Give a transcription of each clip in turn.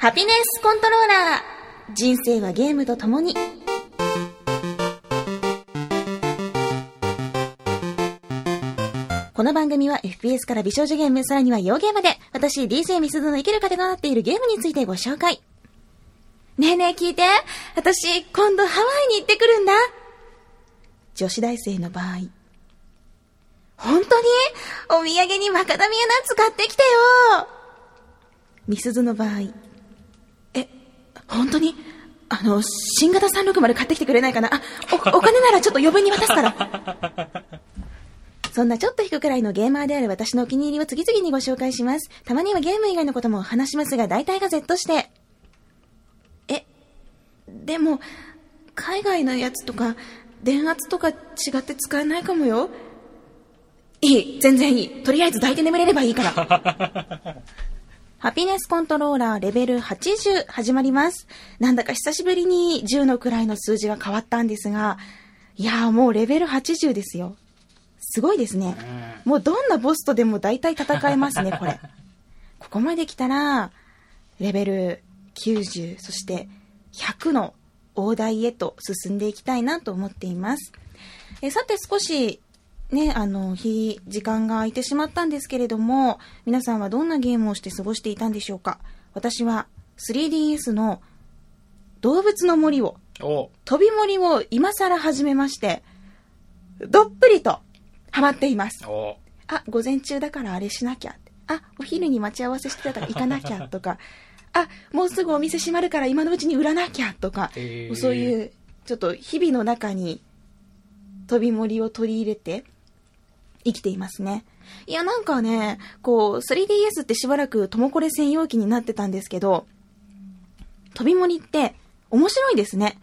ハピネスコントローラー人生はゲームと共にこの番組は FPS から美少女ゲーム、さらには洋ゲームで、私 DJ ミスドの生きる糧となっているゲームについてご紹介。ねえねえ聞いて。私、今度ハワイに行ってくるんだ。女子大生の場合。本当に？お土産にマカダミアナッツ買ってきてよミスズの場合。本当に？あの、新型360買ってきてくれないかな？あ、お、お金ならちょっと余分に渡すから。そんなちょっと引くくらいのゲーマーである私のお気に入りを次々にご紹介します。たまにはゲーム以外のことも話しますが、大体が Z して。え、でも、海外のやつとか、電圧とか違って使えないかもよ。いい、全然いい。とりあえず抱いて眠れればいいから。ハピネスコントローラーレベル80始まります。なんだか久しぶりに10のくらいの数字が変わったんですが、いやーもうレベル80ですよ。すごいですね。もうどんなボスとでも大体戦えますね、これ。ここまで来たら、レベル90、そして100の大台へと進んでいきたいなと思っています。えさて少し、ね、あの、日、時間が空いてしまったんですけれども、皆さんはどんなゲームをして過ごしていたんでしょうか？私は 3DS の動物の森を、お飛び森を今更始めまして、どっぷりとハマっています。おあ、午前中だからあれしなきゃ。あ、お昼に待ち合わせしてたから行かなきゃとか。あ、もうすぐお店閉まるから今のうちに売らなきゃとか。へーそういう、ちょっと日々の中に飛び森を取り入れて生きていますね。いや、なんかね、こう、3DS ってしばらくともこれ専用機になってたんですけど、飛び森って面白いですね。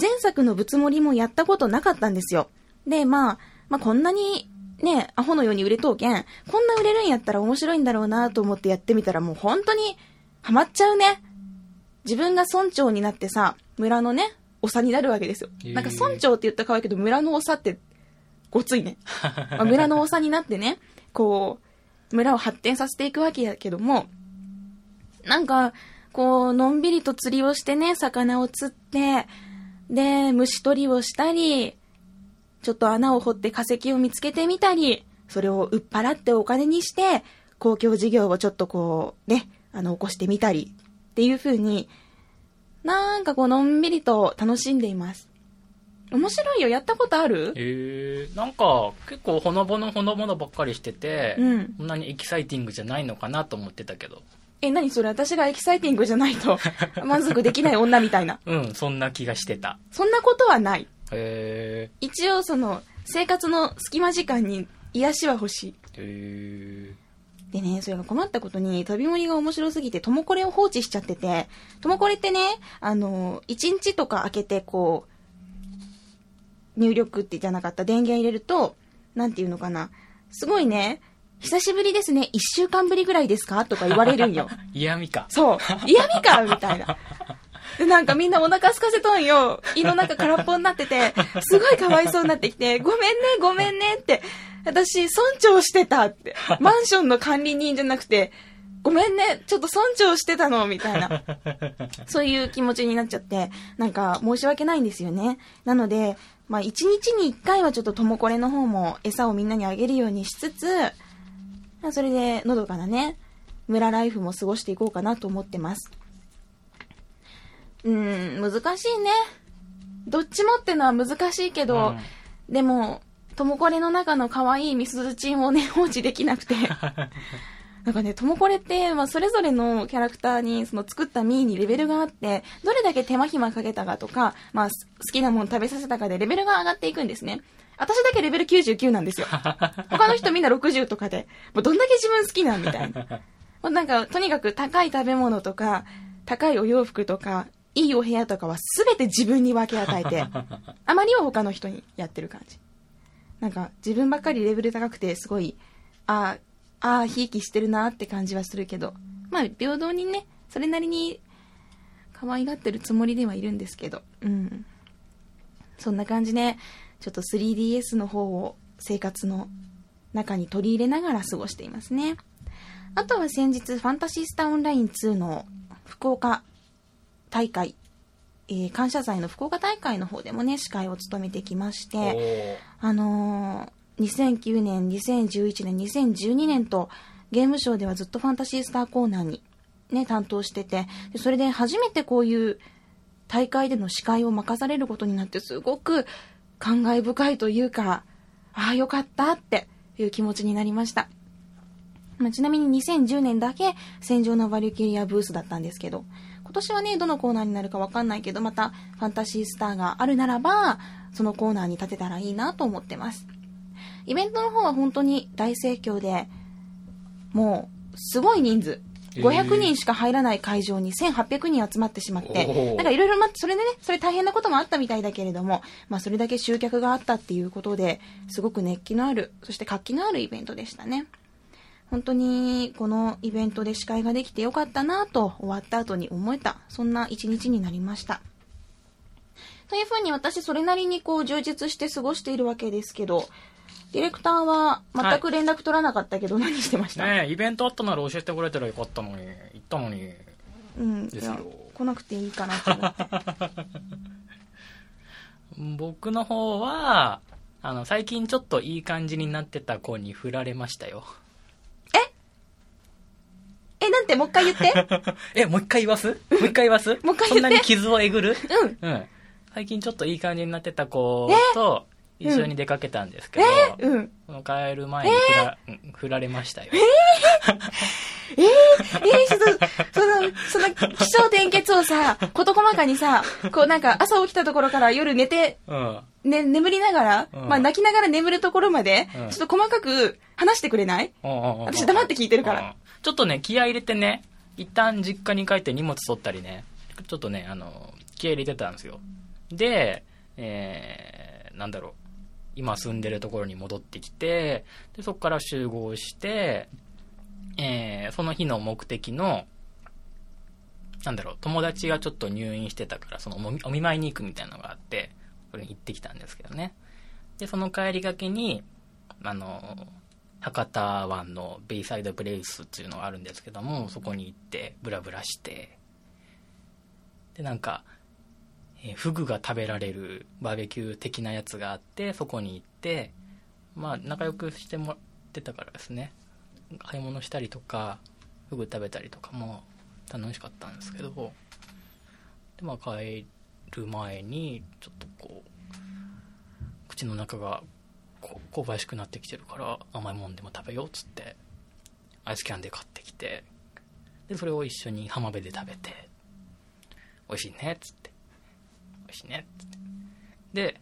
前作のぶつ盛りもやったことなかったんですよ。で、まあ、まあこんなにね、アホのように売れとうけん、こんな売れるんやったら面白いんだろうなと思ってやってみたらもう本当にハマっちゃうね。自分が村長になってさ、村のね、長になるわけですよ。なんか村長って言ったら可愛いけど、村の長ってごついね。まあ村の長になってね、こう、村を発展させていくわけやけども、なんか、こう、のんびりと釣りをしてね、魚を釣って、で、虫取りをしたり、ちょっと穴を掘って化石を見つけてみたり、それを売っ払ってお金にして、公共事業をちょっとこう、ね、あの、起こしてみたり、っていう風に、なんかこう、のんびりと楽しんでいます。面白いよ。やったことある？えー、なんか結構ほのぼのほのぼのばっかりしてて、うんそんなにエキサイティングじゃないのかなと思ってたけどえ、何それ？私がエキサイティングじゃないと 満足できない女みたいな。うんそんな気がしてたそんなことはない。へ一応その、生活の隙間時間に癒しは欲しい。ーへでね、それが困ったことに、飛び盛りが面白すぎて、ともこれを放置しちゃってて、ともこれってね、あの、1日とか開けて、こう、入力ってじゃなかった電源入れると、なんていうのかな。すごいね、久しぶりですね、1週間ぶりぐらいですか？とか言われるんよ。ー 嫌味かそう。嫌味か？みたいな。で、なんかみんなお腹空かせとんよ。胃の中空っぽになってて、すごいかわいそうになってきて、ごめんね、ごめんねって。私、村長してたって。マンションの管理人じゃなくて、ごめんね、ちょっと村長してたの、みたいな。そういう気持ちになっちゃって、なんか申し訳ないんですよね。なので、まあ一日に一回はちょっとともこれの方も餌をみんなにあげるようにしつつ、それでのどかなね、村ライフも過ごしていこうかなと思ってます。うーん、難しいね。どっちもってのは難しいけど、でも、ともこれの中の可愛いミスズチンをね、放置できなくて。なんかね、ともこれって、まあ、それぞれのキャラクターに、その作ったミーにレベルがあって、どれだけ手間暇かけたかとか、まあ、す好きなもの食べさせたかでレベルが上がっていくんですね。私だけレベル99なんですよ。他の人みんな60とかで、もうどんだけ自分好きなんみたいな。もうなんか、とにかく高い食べ物とか、高いお洋服とか、いいお部屋とかは全て自分に分け与えて、あまりは他の人にやってる感じ。なんか、自分ばっかりレベル高くて、すごい、ああ、ああ、ひいきしてるなって感じはするけど、まあ、平等にね、それなりに、可愛がってるつもりではいるんですけど、うん。そんな感じで、ちょっと 3DS の方を生活の中に取り入れながら過ごしていますね。あとは先日、ファンタシースターオンライン2の福岡大会、えー感謝祭の福岡大会の方でもね、司会を務めてきまして、あのー2009年、2011年、2012年と、ゲームショーではずっとファンタシースターコーナーにね、担当してて、それで初めてこういう大会での司会を任されることになって、すごく感慨深いというか、ああ、よかったっていう気持ちになりました。まあ、ちなみに2010年だけ戦場のバリュキリアブースだったんですけど、今年はね、どのコーナーになるかわかんないけど、またファンタシースターがあるならば、そのコーナーに立てたらいいなと思ってます。イベントの方は本当に大盛況で、もう、すごい人数。へー500人しか入らない会場に1800人集まってしまって、なんかいろいろ、ま、それでね、それ大変なこともあったみたいだけれども、まあそれだけ集客があったっていうことで、すごく熱気のある、そして活気のあるイベントでしたね。本当にこのイベントで司会ができてよかったなと終わった後に思えた、そんな一日になりました。というふうに私それなりにこう充実して過ごしているわけですけど、ディレクターは全く連絡取らなかったけど何してました、ねえイベントあったなら教えてくれたらよかったのに。行ったのに。うん、ですよ来なくていいかなと思って。僕の方はあの最近ちょっといい感じになってた子に振られましたよ。え、なんてもう一回言って？えもう一回言わす？もう一回言わす？もう一回言って。そんなに傷をえぐる？うん。うん。最近ちょっといい感じになってた子と一緒に出かけたんですけど、うん。その帰る前に振ら,うん、振られましたよ。えー、ちょっと、その、その、気象転結をさ、事細かにさ、こうなんか朝起きたところから夜寝て、うん。ね、眠りながら、うんまあ泣きながら眠るところまで、うんちょっと細かく話してくれない？私私黙って聞いてるから。ちょっとね、気合い入れてね、一旦実家に帰って荷物取ったりね、ちょっとね、あの、気合い入れてたんですよ。で、えー、なんだろう。今住んでるところに戻ってきて、で、そこから集合して、えー、その日の目的の、なんだろう、友達がちょっと入院してたから、そのお見舞いに行くみたいなのがあって、それに行ってきたんですけどね。で、その帰りがけに、あの、博多湾のベイサイドプレイスっていうのがあるんですけども、そこに行って、ブラブラして、で、なんか、えフグが食べられるバーベキュー的なやつがあって、そこに行って、まあ、仲良くしてもらってたからですね、買い物したりとか、フグ食べたりとかも楽しかったんですけど、で、まあ、帰る前に、ちょっとこう、口の中がこう香ばしくなってきてるから甘いもんでも食べようっつってアイスキャンデー買ってきてでそれを一緒に浜辺で食べて美味しいねっつって。美味しいねで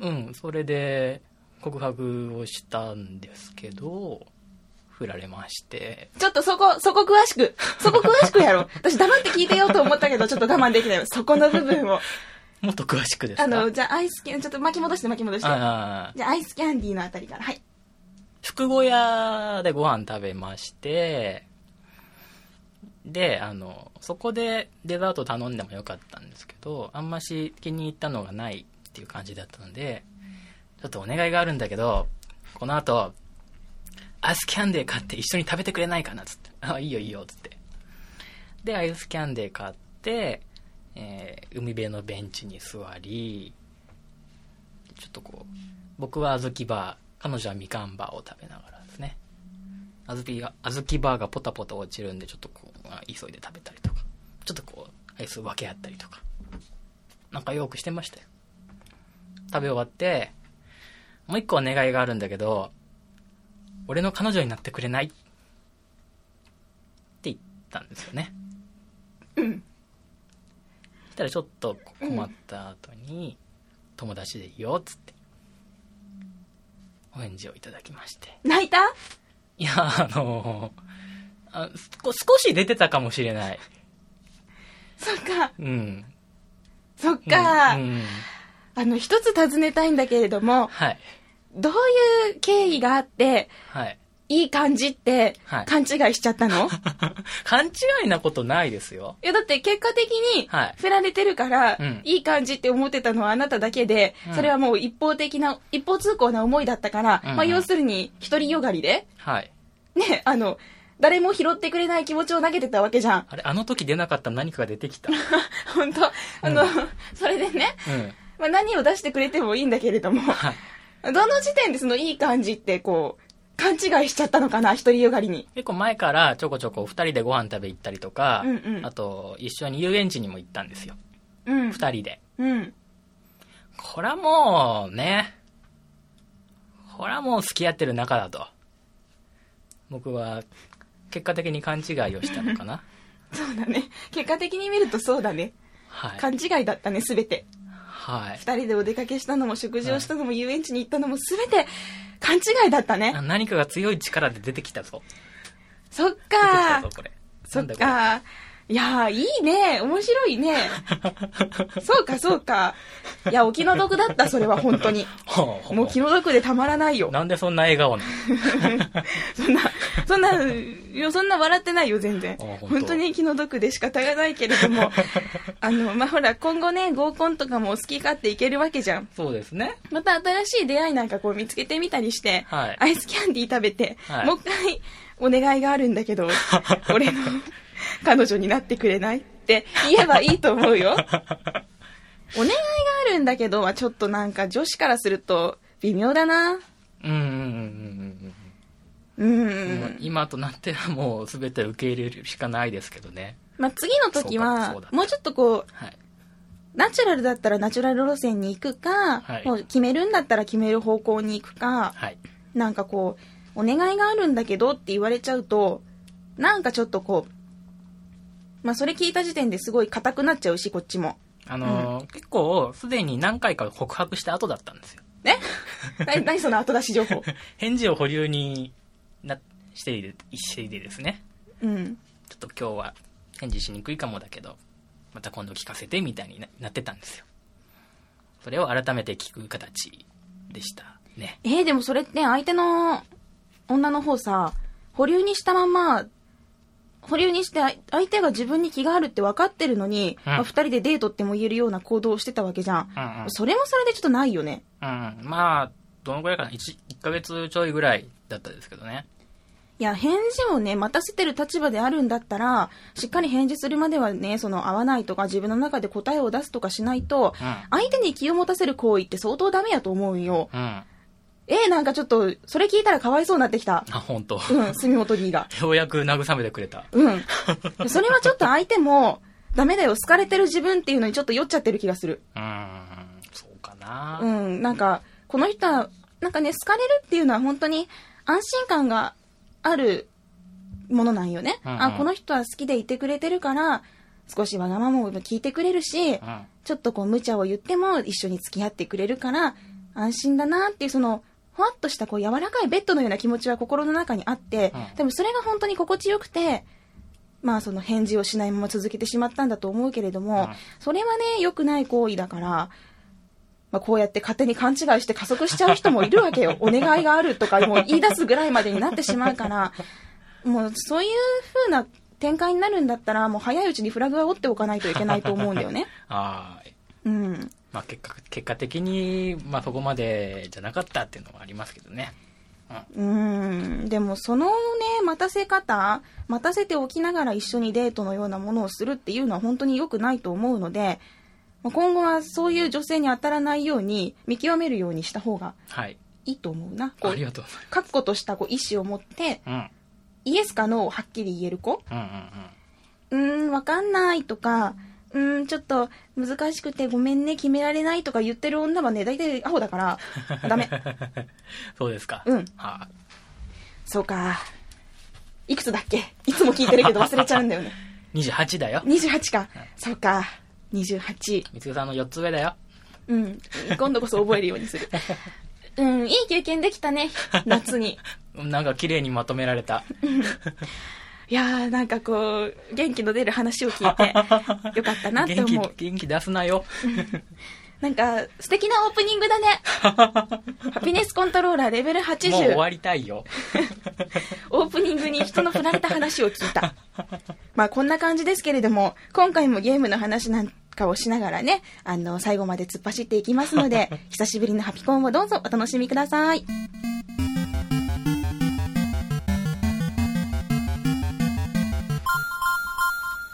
うんそれで告白をしたんですけど振られましてちょっとそこ、そこ詳しく、そこ詳しくやろう。私黙って聞いてようと思ったけど、ちょっと我慢できない。そこの部分を。もっと詳しくですか？あの、じゃあアイスキャン、ちょっと巻き戻して巻き戻して。じゃあアイスキャンディーのあたりから。はい。福小屋でご飯食べまして、で、あの、そこでデザート頼んでもよかったんですけど、あんまし気に入ったのがないっていう感じだったので、ちょっとお願いがあるんだけど、この後、アイスキャンデー買って一緒に食べてくれないかなつって。あ、いいよいいよ、つって。で、アイスキャンデー買って、えー海辺のベンチに座り、ちょっとこう、僕は小豆バー、彼女はみかんバーを食べながらですね。小豆が、小豆バーがポタポタ落ちるんで、ちょっとこう、まあ急いで食べたりとか、ちょっとこう、アイス分け合ったりとか、なんかよくしてましたよ。食べ終わって、もう一個お願いがあるんだけど、俺の彼女になってくれない？って言ったんですよね。そしたらちょっと困った後に、友達でいいよ、つって。お返事をいただきまして。泣いた？いや、あのあ少少し出てたかもしれない。そっか。うん。そっか。うんうんあの、一つ尋ねたいんだけれども、はい。どういう経緯があって、はい。いい感じってはい勘違いしちゃったの、い、勘違いなことないですよ。や、だって結果的にはい、振られてるから、うんいい感じって思ってたのはあなただけで、うんそれはもう一方的な、一方通行な思いだったから、うんうんまあ要するに、独りよがりで、はい。ね、あの、誰も拾ってくれない気持ちを投げてたわけじゃん。あれ、あの時出なかった何かが出てきた。本当？あの、それでね、うん。まあ、何を出してくれてもいいんだけれども、はい。どの時点でそのいい感じってこう、勘違いしちゃったのかな、一人よがりに。結構前からちょこちょこ二人でご飯食べ行ったりとか、うんうんあと一緒に遊園地にも行ったんですよ。うん。二人で。うん。これはもうね、これはもう付き合ってる仲だと。僕は結果的に勘違いをしたのかな？そうだね。結果的に見るとそうだね。はい。勘違いだったね、すべて。はい。二人でお出かけしたのも、食事をしたのも、遊園地に行ったのも、すべて勘違いだったねあ。何かが強い力で出てきたぞ。そっ出てきたかぞ、これ。そっなんだかいやー、いいね。面白いね。そうか、そうか。いや、お気の毒だった、それは本当に。もう気の毒でたまらないよ。なんでそんな笑顔なの？そんな、そんな、そんな笑ってないよ、全然あ本。当本当に気の毒で仕方がないけれども、あの、まあ、ほら、今後ね、合コンとかも好き勝手いけるわけじゃん。そうですね。また新しい出会いなんかこう見つけてみたりして、はいアイスキャンディー食べて、はいもう一回お願いがあるんだけど、俺の彼女になってくれないって言えばいいと思うよ。お願いがあるんだけどはちょっとなんか女子からすると微妙だな。うんうんうんうんううん今となってはもう全て受け入れるしかないですけどね。まあ、次の時はもうちょっとこう、はい。ナチュラルだったらナチュラル路線に行くか、はいもう決めるんだったら決める方向に行くか、はい。なんかこう、お願いがあるんだけどって言われちゃうと、なんかちょっとこう、まあそれ聞いた時点ですごい硬くなっちゃうし、こっちも。あのー結構、すでに何回か告白した後だったんですよ。え？な何その後出し情報？返事を保留になしている、していてですね。うん。ちょっと今日は返事しにくいかもだけど、また今度聞かせてみたいにななってたんですよ。それを改めて聞く形でしたね。えーでもそれって相手の女の方さ、保留にしたまま、保留にしてあ相手が自分に気があるって分かってるのに、うんまあ、二人でデートっても言えるような行動をしてたわけじゃん。うんうん。それもそれでちょっとないよね。うん、まあ、どのくらいかな 1, 1ヶ月ちょいぐらいだったですけどね。いや、返事をね、待たせてる立場であるんだったら、しっかり返事するまではね、その合わないとか自分の中で答えを出すとかしないと、うん。相手に気を持たせる行為って相当ダメやと思うよ。うん。えー、なんかちょっと、それ聞いたらかわいそうになってきた。あ、本当。うん、住本 D が。ようやく慰めてくれた。うん。それはちょっと相手も、ダメだよ、好かれてる自分っていうのにちょっと酔っちゃってる気がする。うーん、そうかな。うん、なんか、この人は、なんかね、好かれるっていうのは本当に安心感があるものなんよね。うんうんあ、この人は好きでいてくれてるから、少しわがままも聞いてくれるし、うん。ちょっとこう無茶を言っても一緒に付き合ってくれるから、安心だなっていうその、ふわっとしたこう柔らかいベッドのような気持ちは心の中にあって、うんでもそれが本当に心地よくて、まあその返事をしないまま続けてしまったんだと思うけれども、うんそれはね、良くない行為だから、まあこうやって勝手に勘違いして加速しちゃう人もいるわけよ。お願いがあるとかもう言い出すぐらいまでになってしまうから、もうそういう風な展開になるんだったら、もう早いうちにフラグは折っておかないといけないと思うんだよね。はーい。うん。まあ結果、結果的に、まあそこまでじゃなかったっていうのはありますけどね。うーん、でもそのね、待たせ方、待たせておきながら一緒にデートのようなものをするっていうのは本当に良くないと思うので、まあ今後はそういう女性に当たらないように見極めるようにした方がはい。いいと思うな。こうあり、がとうござい確固としたこう意思を持って、ます。イエスかノーをはっきり言える子？うん。うんうんうん。うーん、わかんないとか、うーん、ちょっと難しくてごめんね、決められないとか言ってる女はね、大体アホだから、ダメ。そうですか。うんはい。そうか。いくつだっけ？いつも聞いてるけど忘れちゃうんだよね。28だよ。28か。そうか。28。みつさんの4つ上だよ。うん。今度こそ覚えるようにする。うん、いい経験できたね。夏に。なんか綺麗にまとめられた。いやー、なんかこう、元気の出る話を聞いて、よかったなって元気思う。、元気出すなよ。なんか、素敵なオープニングだね。ハピネスコントローラーレベルもう終80。わりたいよ。オープニングに人の振られた話を聞いた。まあこんな感じですけれども、今回もゲームの話なんかをしながらね、あの、最後まで突っ走っていきますので、久しぶりのハピコンをどうぞお楽しみください。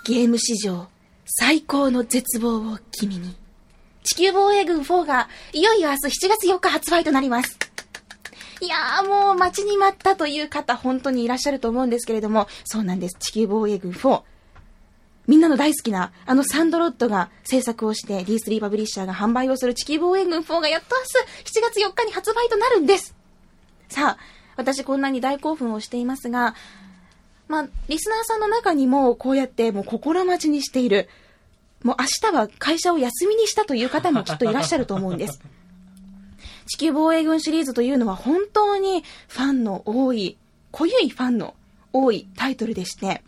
ゲーム史上最高の絶望を君に。地球防衛軍4がいよいよ明日7月4日発売となります。いやーもう待ちに待ったという方本当にいらっしゃると思うんですけれども、そうなんです。地球防衛軍4。みんなの大好きなあのサンドロットが制作をして D3 パブリッシャーが販売をする地球防衛軍4がやっと明日7月4日に発売となるんです。さあ、私こんなに大興奮をしていますが、まあ、リスナーさんの中にもこうやってもう心待ちにしている、もう明日は会社を休みにしたという方もきっといらっしゃると思うんです。地球防衛軍シリーズというのは本当にファンの多い、濃ゆいファンの多いタイトルでして、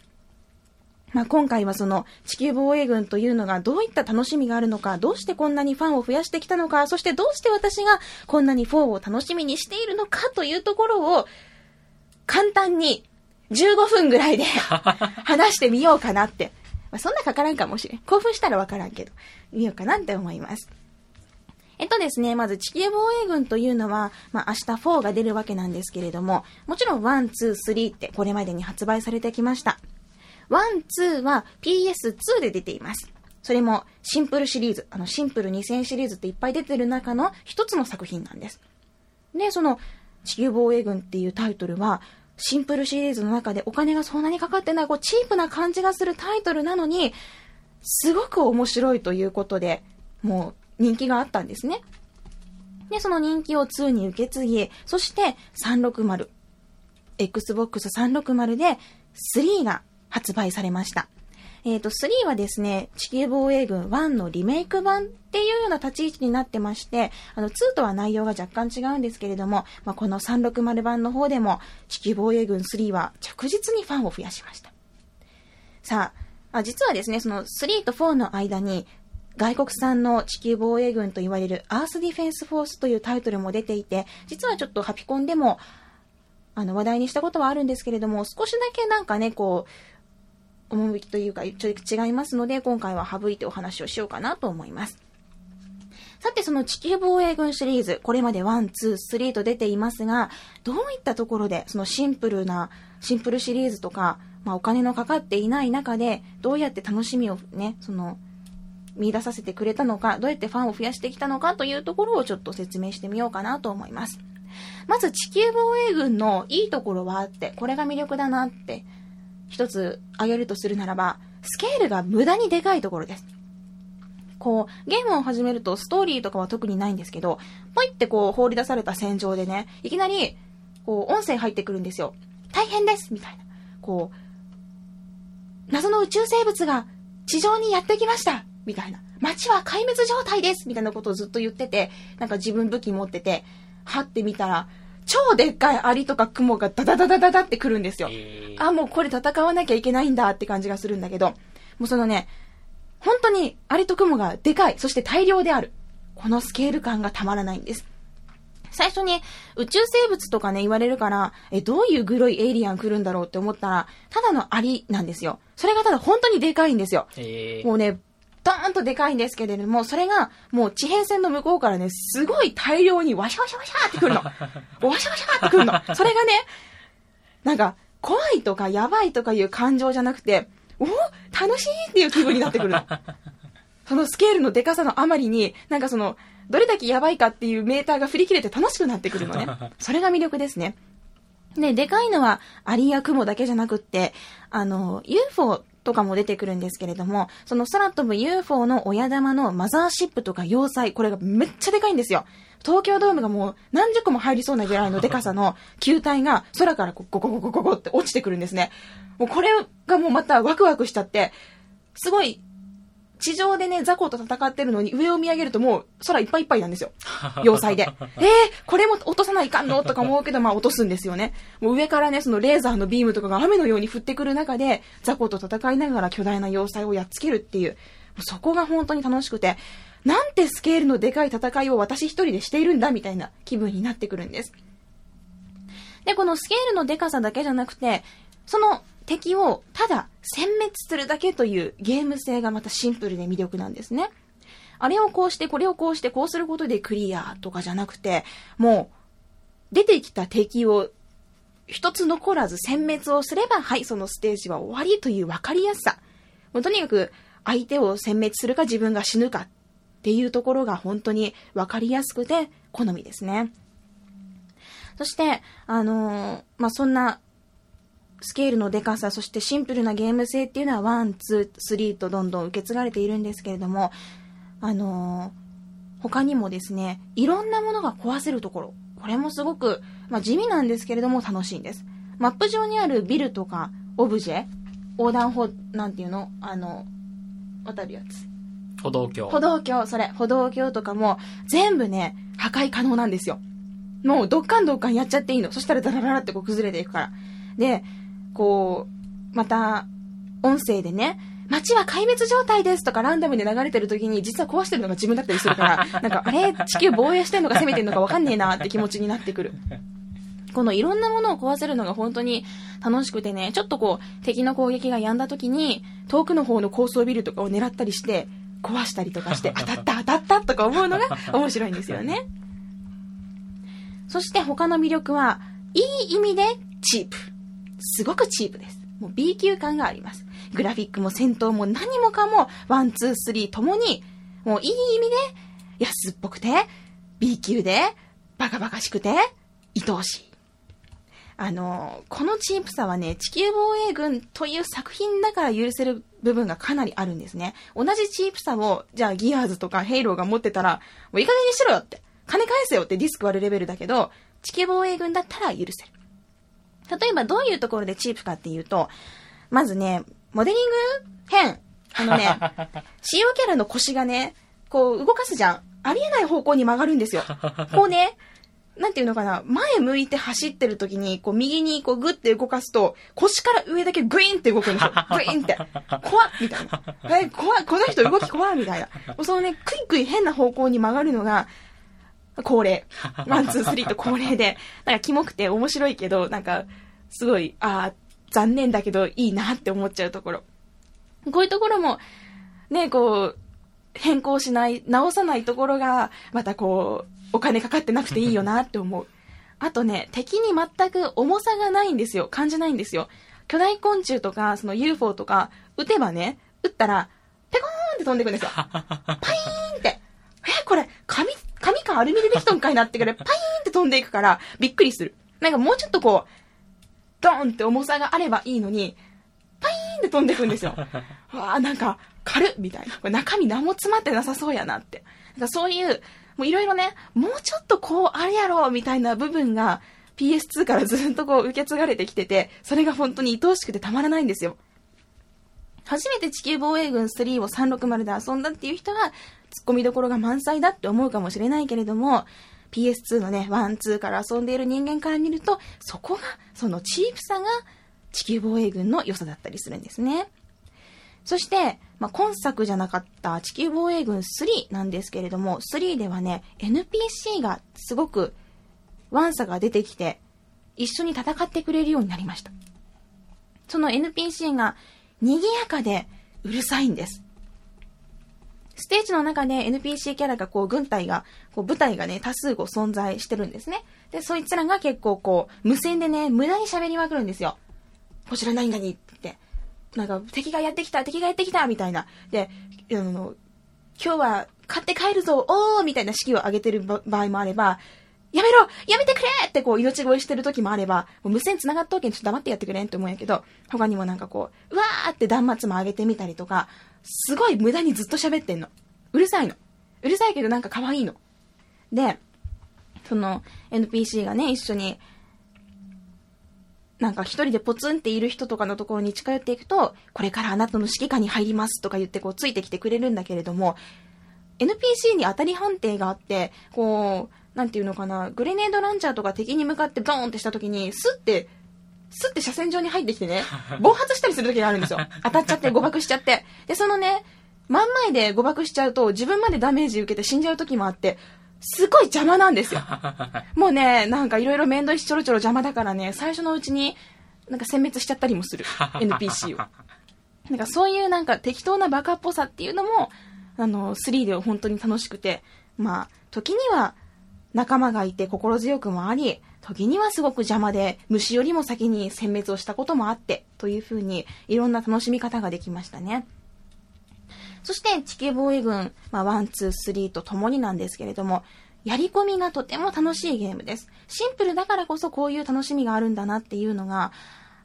まあ、今回はその地球防衛軍というのがどういった楽しみがあるのか、どうしてこんなにファンを増やしてきたのか、そしてどうして私がこんなに4を楽しみにしているのかというところを簡単に15分ぐらいで 話してみようかなって。まあ、そんなかからんかもしれん。興奮したらわからんけど、見ようかなって思います。えっとですね、まず地球防衛軍というのは、まあ明日4が出るわけなんですけれども、もちろん1、2、3ってこれまでに発売されてきました。1、2は PS2 で出ています。それもシンプルシリーズ、あのシンプル2000シリーズっていっぱい出てる中の一つの作品なんです。で、その地球防衛軍っていうタイトルは、シンプルシリーズの中でお金がそんなにかかってない、こうチープな感じがするタイトルなのに、すごく面白いということで、もう人気があったんですね。で、その人気を2に受け継ぎ、そして360、Xbox 360で3が発売されました。えっ、と、3はですね、地球防衛軍1のリメイク版っていうような立ち位置になってまして、あの、2とは内容が若干違うんですけれども、まあ、この360版の方でも、地球防衛軍3は着実にファンを増やしました。さあ、あ実はですね、その3と4の間に、外国産の地球防衛軍と言われるアースディフェンスフォースというタイトルも出ていて、実はちょっとハピコンでも、あの、話題にしたことはあるんですけれども、少しだけなんかね、こう、趣というか、ちょっと違いますので、今回は省いてお話をしようかなと思います。さて、その地球防衛軍シリーズ、これまで1、2、3と出ていますが、どういったところで、そのシンプルな、シンプルシリーズとか、まあお金のかかっていない中で、どうやって楽しみをね、その、見出させてくれたのか、どうやってファンを増やしてきたのかというところをちょっと説明してみようかなと思います。まず地球防衛軍のいいところはあって、これが魅力だなって、一つ挙げるとするならば、スケールが無駄にでかいところです。こう、ゲームを始めるとストーリーとかは特にないんですけど、ポイってこう放り出された戦場でね、いきなり、こう、音声入ってくるんですよ。大変ですみたいな。こう、謎の宇宙生物が地上にやってきましたみたいな。街は壊滅状態ですみたいなことをずっと言ってて、なんか自分武器持ってて、はってみたら、超でっかいアリとかクモがダダダダダダってくるんですよ。えーあ、もうこれ戦わなきゃいけないんだって感じがするんだけど、もうそのね、本当にアリとクモがでかい、そして大量である。このスケール感がたまらないんです。最初に宇宙生物とかね言われるから、え、どういうグロいエイリアン来るんだろうって思ったら、ただのアリなんですよ。それがただ本当にでかいんですよ。えーもうね、ドーンとでかいんですけれども、それがもう地平線の向こうからね、すごい大量にワシャワシャワシャってくるの。ワシャワシャってくるの。それがね、なんか、怖いとかやばいとかいう感情じゃなくて、お楽しいっていう気分になってくるの。そのスケールのでかさのあまりに、なんかその、どれだけやばいかっていうメーターが振り切れて楽しくなってくるのね。それが魅力ですね。で、でかいのはアリやクモだけじゃなくって、あの、UFO とかも出てくるんですけれども、その空飛ぶ UFO の親玉のマザーシップとか要塞、これがめっちゃでかいんですよ。東京ドームがもう何十個も入りそうなぐらいのでかさの球体が空からこうゴゴゴゴゴゴって落ちてくるんですね。もうこれがもうまたワクワクしちゃって、すごい、地上でね、雑魚と戦ってるのに上を見上げるともう空いっぱいいっぱいなんですよ。要塞で。えー、これも落とさないかんの？とか思うけど、まあ落とすんですよね。もう上からね、そのレーザーのビームとかが雨のように降ってくる中で、雑魚と戦いながら巨大な要塞をやっつけるっていう、もうそこが本当に楽しくて、なんてスケールのでかい戦いを私一人でしているんだみたいな気分になってくるんです。で、このスケールのでかさだけじゃなくて、その敵をただ殲滅するだけというゲーム性がまたシンプルで魅力なんですね。あれをこうして、これをこうして、こうすることでクリアとかじゃなくて、もう、出てきた敵を一つ残らず殲滅をすれば、はい、そのステージは終わりという分かりやすさ。もうとにかく相手を殲滅するか自分が死ぬかっていうところが本当に分かりやすくて好みですね。そして、あのーまあ、そんなスケールのデカさ、そしてシンプルなゲーム性っていうのは1、2、3とどんどん受け継がれているんですけれども、あのー他にもですね、いろんなものが壊せるところ。これもすごく、まあ、地味なんですけれども楽しいんです。マップ上にあるビルとかオブジェ、横断歩、なんていうのあの、渡るやつ。歩道橋。歩道橋、それ、歩道橋とかも全部ね、破壊可能なんですよ。もう、どっかんどっかんやっちゃっていいの。そしたらダラララってこう崩れていくから。で、こう、また、音声でね、街は壊滅状態ですとかランダムで流れてる時に実は壊してるのが自分だったりするから、なんか、あれ、地球防衛してんのか攻めてんのかわかんねえなって気持ちになってくる。このいろんなものを壊せるのが本当に楽しくてね、ちょっとこう、敵の攻撃が止んだ時に、遠くの方の高層ビルとかを狙ったりして、壊したりとかして、当たった当たったとか思うのが面白いんですよね。そして他の魅力は、いい意味でチープ。すごくチープです。もう B 級感があります。グラフィックも戦闘も何もかも、 one、two、three ともに、もういい意味で安っぽくて、B 級で、バカバカしくて、愛おしい。あの、このチープさはね、地球防衛軍という作品だから許せる部分がかなりあるんですね。同じチープさを、じゃあギアーズとかヘイローが持ってたら、もういい加減にしろよって、金返せよってディスク割るレベルだけど、地球防衛軍だったら許せる。例えばどういうところでチープかっていうと、まずね、モデリング？編。あのね、使用キャラの腰がね、こう動かすじゃん。ありえない方向に曲がるんですよ。こうね、なんていうのかな、前向いて走ってる時に、こう右にこうグッて動かすと、腰から上だけグイーンって動くんですよ。グイーンって。怖っみたいな。え、怖い、この人動き怖いみたいな。そのね、クイクイ変な方向に曲がるのが、恒例。 one、two、three と恒例で、なんかキモくて面白いけど、なんか、すごい、ああ、残念だけどいいなって思っちゃうところ。こういうところも、ね、こう、変更しない、直さないところが、またこう、お金かかってなくていいよなって思う。あとね、敵に全く重さがないんですよ。感じないんですよ。巨大昆虫とか、その UFO とか、撃てばね、撃ったら、ペコーンって飛んでいくんですよ。パイーンって。え、これ、紙、紙かアルミでできとんかいなってくらい、パイーンって飛んでいくから、びっくりする。なんかもうちょっとこう、ドーンって重さがあればいいのに、パイーンって飛んでいくんですよ。わあなんか、軽っみたいな。これ中身何も詰まってなさそうやなって。なんかそういう、もういろいろね、もうちょっとこうあれやろみたいな部分が PS2 からずっとこう受け継がれてきてて、それが本当に愛おしくてたまらないんですよ。初めて地球防衛軍3を360で遊んだっていう人は、突っ込みどころが満載だって思うかもしれないけれども、PS2 のね、1、2から遊んでいる人間から見ると、そこが、そのチープさが地球防衛軍の良さだったりするんですね。そして、まあ、今作じゃなかった地球防衛軍3なんですけれども、3ではね、NPC がすごくワンサが出てきて、一緒に戦ってくれるようになりました。その NPC が賑やかでうるさいんです。ステージの中で NPC キャラがこう軍隊が、こう舞台がね、多数こう存在してるんですね。で、そいつらが結構こう、無線でね、無駄に喋りまくるんですよ。こちら何々って言って。なんか、敵がやってきた、敵がやってきたみたいな。で、あの、今日は買って帰るぞ、おーみたいな式を上げてる場合もあれば、やめろやめてくれってこう、命乞いしてる時もあれば、もう無線繋がっとうけんちょっと黙ってやってくれんって思うんやけど、他にもなんかこう、うわーって断末も上げてみたりとか、すごい無駄にずっと喋ってんの。うるさいの。うるさいけどなんか可愛いの。で、その NPC がね、一緒に、なんか一人でポツンっている人とかのところに近寄っていくと、これからあなたの指揮下に入りますとか言ってこうついてきてくれるんだけれども、NPC に当たり判定があって、こう、なんていうのかな、グレネードランチャーとか敵に向かってドーンってした時に、スッて、スッて車線上に入ってきてね、暴発したりする時があるんですよ。当たっちゃって誤爆しちゃって。で、そのね、真ん前で誤爆しちゃうと自分までダメージ受けて死んじゃう時もあって、すごい邪魔なんですよ。もうね、なんかいろいろ面倒いしちょろちょろ邪魔だからね、最初のうちになんか殲滅しちゃったりもする。NPC を。なんかそういうなんか適当なバカっぽさっていうのも、あの、3では本当に楽しくて、まあ、時には仲間がいて心強くもあり、時にはすごく邪魔で、虫よりも先に殲滅をしたこともあって、という風に、いろんな楽しみ方ができましたね。そして地球防衛軍、まあ、1、2、3と共になんですけれども、やり込みがとても楽しいゲームです。シンプルだからこそこういう楽しみがあるんだなっていうのが、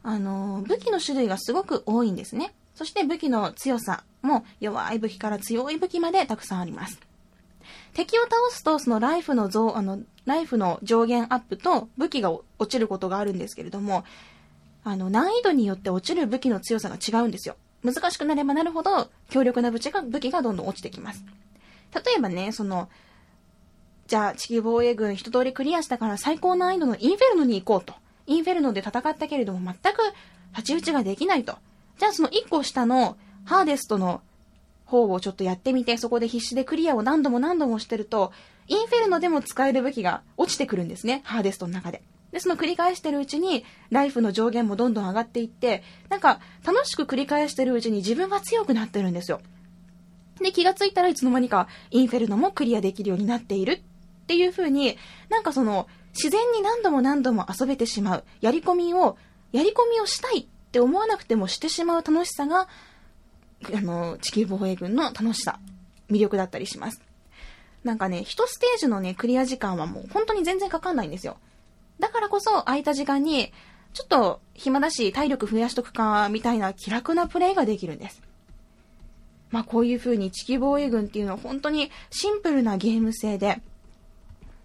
あの、武器の種類がすごく多いんですね。そして武器の強さも弱い武器から強い武器までたくさんあります。敵を倒すと、そのライフの増、あの、ライフの上限アップと武器が落ちることがあるんですけれども、あの、難易度によって落ちる武器の強さが違うんですよ。難しくなればなるほど、強力な武器が武器がどんどん落ちてきます。例えばね、その、じゃあ地球防衛軍一通りクリアしたから最高難易度のインフェルノに行こうと。インフェルノで戦ったけれども全く太刀打ちができないと。じゃあその一個下のハーデストの方をちょっとやってみて、そこで必死でクリアを何度も何度もしてると、インフェルノでも使える武器が落ちてくるんですね。ハーデストの中で。で、その繰り返してるうちに、ライフの上限もどんどん上がっていって、なんか、楽しく繰り返してるうちに自分は強くなってるんですよ。で、気がついたらいつの間にか、インフェルノもクリアできるようになっているっていう風に、なんかその、自然に何度も何度も遊べてしまう、やり込みを、やり込みをしたいって思わなくてもしてしまう楽しさが、あの、地球防衛軍の楽しさ、魅力だったりします。なんかね、一ステージのね、クリア時間はもう本当に全然かかんないんですよ。だからこそ空いた時間に、ちょっと暇だし体力増やしとくか、みたいな気楽なプレイができるんです。まあこういう風に地球防衛軍っていうのは本当にシンプルなゲーム性で、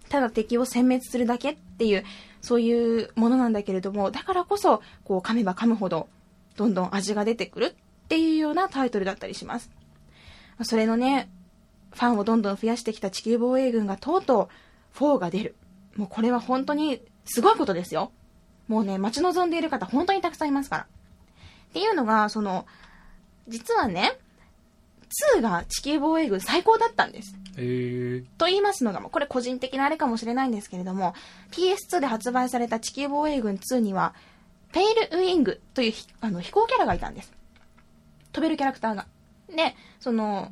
ただ敵を殲滅するだけっていう、そういうものなんだけれども、だからこそ、こう噛めば噛むほど、どんどん味が出てくるっていうようなタイトルだったりします。それのね、ファンをどんどん増やしてきた地球防衛軍がとうとう4が出る。もうこれは本当にすごいことですよ。もうね、待ち望んでいる方本当にたくさんいますから。っていうのが、その、実はね、2が地球防衛軍最高だったんです。へと言いますのが、これ個人的なあれかもしれないんですけれども、PS2 で発売された地球防衛軍2には、ペイルウィングというあの飛行キャラがいたんです。飛べるキャラクターが。で、その、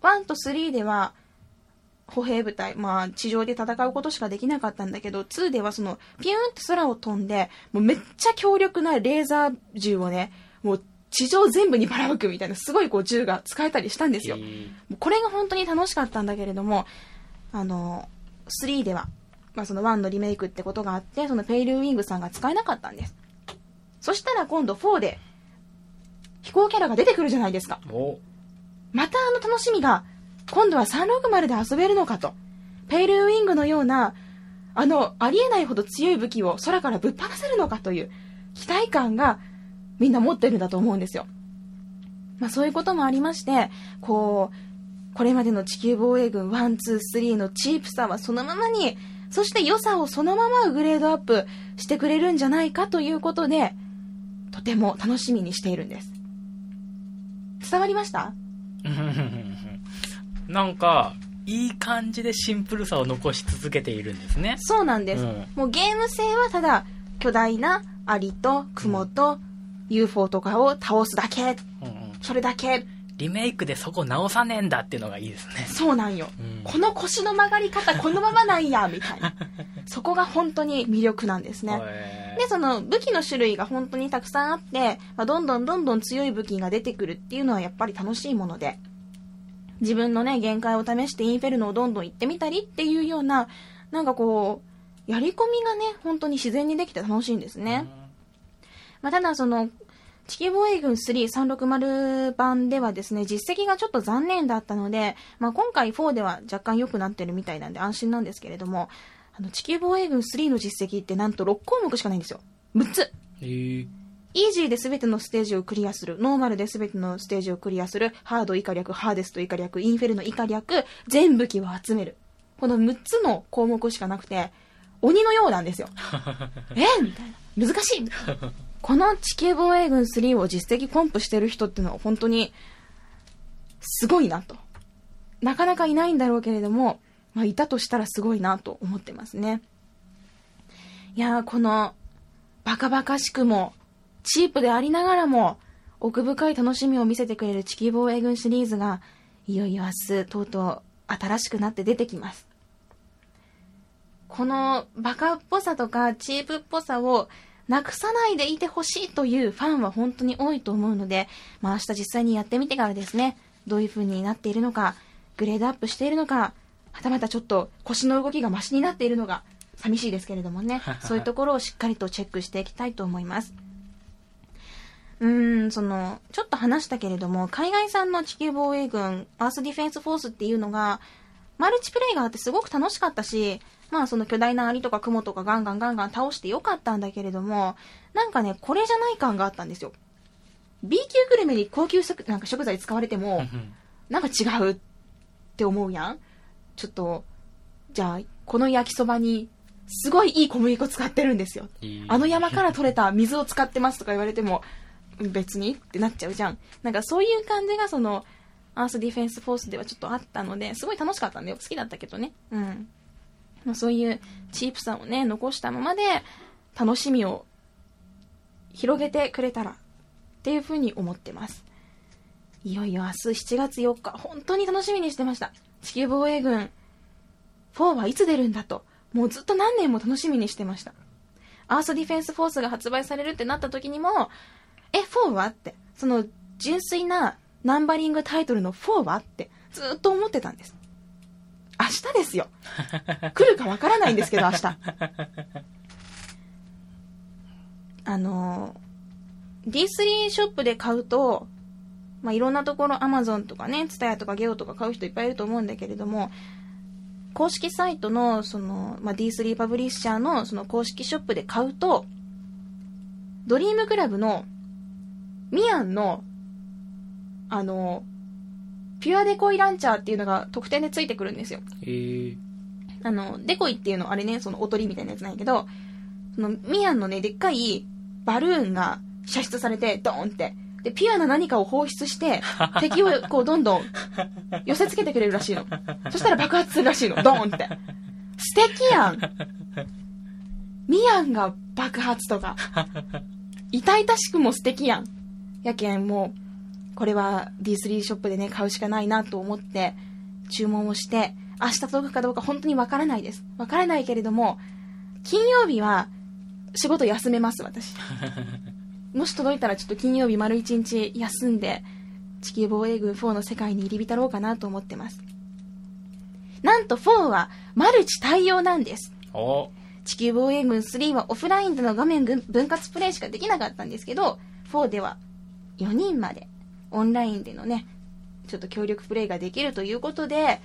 1と3では、歩兵部隊、まあ、地上で戦うことしかできなかったんだけど、2ではその、ピューンって空を飛んで、もうめっちゃ強力なレーザー銃をね、もう地上全部にばらまくみたいな、すごいこう銃が使えたりしたんですよ。これが本当に楽しかったんだけれども、あの、3では、まあその1のリメイクってことがあって、そのペイルウィングさんが使えなかったんです。そしたら今度4で、飛行キャラが出てくるじゃないですか。またあの楽しみが、今度は360で遊べるのかと。ペイルウィングのような、あの、ありえないほど強い武器を空からぶっ放せるのかという期待感がみんな持ってるんだと思うんですよ。まあそういうこともありまして、こう、これまでの地球防衛軍1、2、3のチープさはそのままに、そして良さをそのままグレードアップしてくれるんじゃないかということで、とても楽しみにしているんです。伝わりました？なんか、いい感じでシンプルさを残し続けているんですね。そうなんです。うん、もうゲーム性はただ、巨大なアリと雲と UFO とかを倒すだけ、うんうん、それだけリメイクでそこ直さねえんだっていうのがいいですね。そうなんよ、うん、この腰の曲がり方このままなんやみたいな。そこが本当に魅力なんですね。でその武器の種類が本当にたくさんあって、まあ、どんどんどんどん強い武器が出てくるっていうのはやっぱり楽しいもので。自分のね限界を試してインフェルノをどんどん行ってみたりっていうようななんかこうやり込みがね本当に自然にできて楽しいんですね、うん。まあ、ただその、地球防衛軍3360版ではですね、実績がちょっと残念だったので、まあ、今回4では若干良くなってるみたいなんで安心なんですけれども、あの、地球防衛軍3の実績ってなんと6項目しかないんですよ。6つ。えー、イージーで全てのステージをクリアする。ノーマルで全てのステージをクリアする。ハード以下略、ハーデスト以下略、インフェルノ以下略、全武器を集める。この6つの項目しかなくて、鬼のようなんですよ。えみたいな。難しいこの地球防衛軍3を実績コンプしてる人っていうのは本当にすごいなと。なかなかいないんだろうけれども、まあ、いたとしたらすごいなと思ってますね。いやー、このバカバカしくもチープでありながらも奥深い楽しみを見せてくれる地球防衛軍シリーズがいよいよ明日とうとう新しくなって出てきます。このバカっぽさとかチープっぽさをなくさないでいてほしいというファンは本当に多いと思うので、まあ明日実際にやってみてからですね、どういう風になっているのか、グレードアップしているのか、はたまたちょっと腰の動きがマシになっているのが寂しいですけれどもね、そういうところをしっかりとチェックしていきたいと思います。うーん、その、ちょっと話したけれども、海外産の地球防衛軍、アースディフェンスフォースっていうのが、マルチプレイがあってすごく楽しかったし、まあその巨大なアリとかクモとかガンガンガンガン倒してよかったんだけれども、なんかね、これじゃない感があったんですよ。B 級グルメに高級食なんか食材使われても、なんか違うって思うやんちょっと、じゃあ、この焼きそばに、すごいいい小麦粉使ってるんですよ。あの山から取れた水を使ってますとか言われても、別にってなっちゃうじゃん。なんかそういう感じがその、アースディフェンスフォースではちょっとあったので、すごい楽しかったんだよ。好きだったけどね。うん。まあそういうチープさをね、残したままで、楽しみを広げてくれたら、っていうふうに思ってます。いよいよ明日7月4日、本当に楽しみにしてました。地球防衛軍4はいつ出るんだと、もうずっと何年も楽しみにしてました。アースディフェンスフォースが発売されるってなった時にも、え、4はって、その純粋なナンバリングタイトルの4はって、ずっと思ってたんです。明日ですよ。来るかわからないんですけど、明日。あの、D3 ショップで買うと、まあ、いろんなところ、Amazon とかね、TSUTAYA とか GEO とか買う人いっぱいいると思うんだけれども、公式サイトの、その、まあ、D3 パブリッシャーの、その公式ショップで買うと、ドリームクラブの、ミアンの、あの、ピュアデコイランチャーっていうのが特典でついてくるんですよ。えー、あの、デコイっていうの、あれね、そのおとりみたいなやつなんやけど、その、ミアンのね、でっかいバルーンが射出されて、ドーンって。で、ピュアな何かを放出して、敵をこう、どんどん寄せつけてくれるらしいの。そしたら爆発するらしいの、ドーンって。素敵やんミアンが爆発とか。痛々しくも素敵やん。やけん、もう、これは D3 ショップでね、買うしかないなと思って、注文をして、明日届くかどうか本当にわからないです。わからないけれども、金曜日は仕事休めます、私。もし届いたらちょっと金曜日丸一日休んで、地球防衛軍4の世界に入り浸ろうかなと思ってます。なんと4はマルチ対応なんです。お地球防衛軍3はオフラインでの画面分分割プレイしかできなかったんですけど、4では4人までオンラインでのね、ちょっと協力プレイができるということで、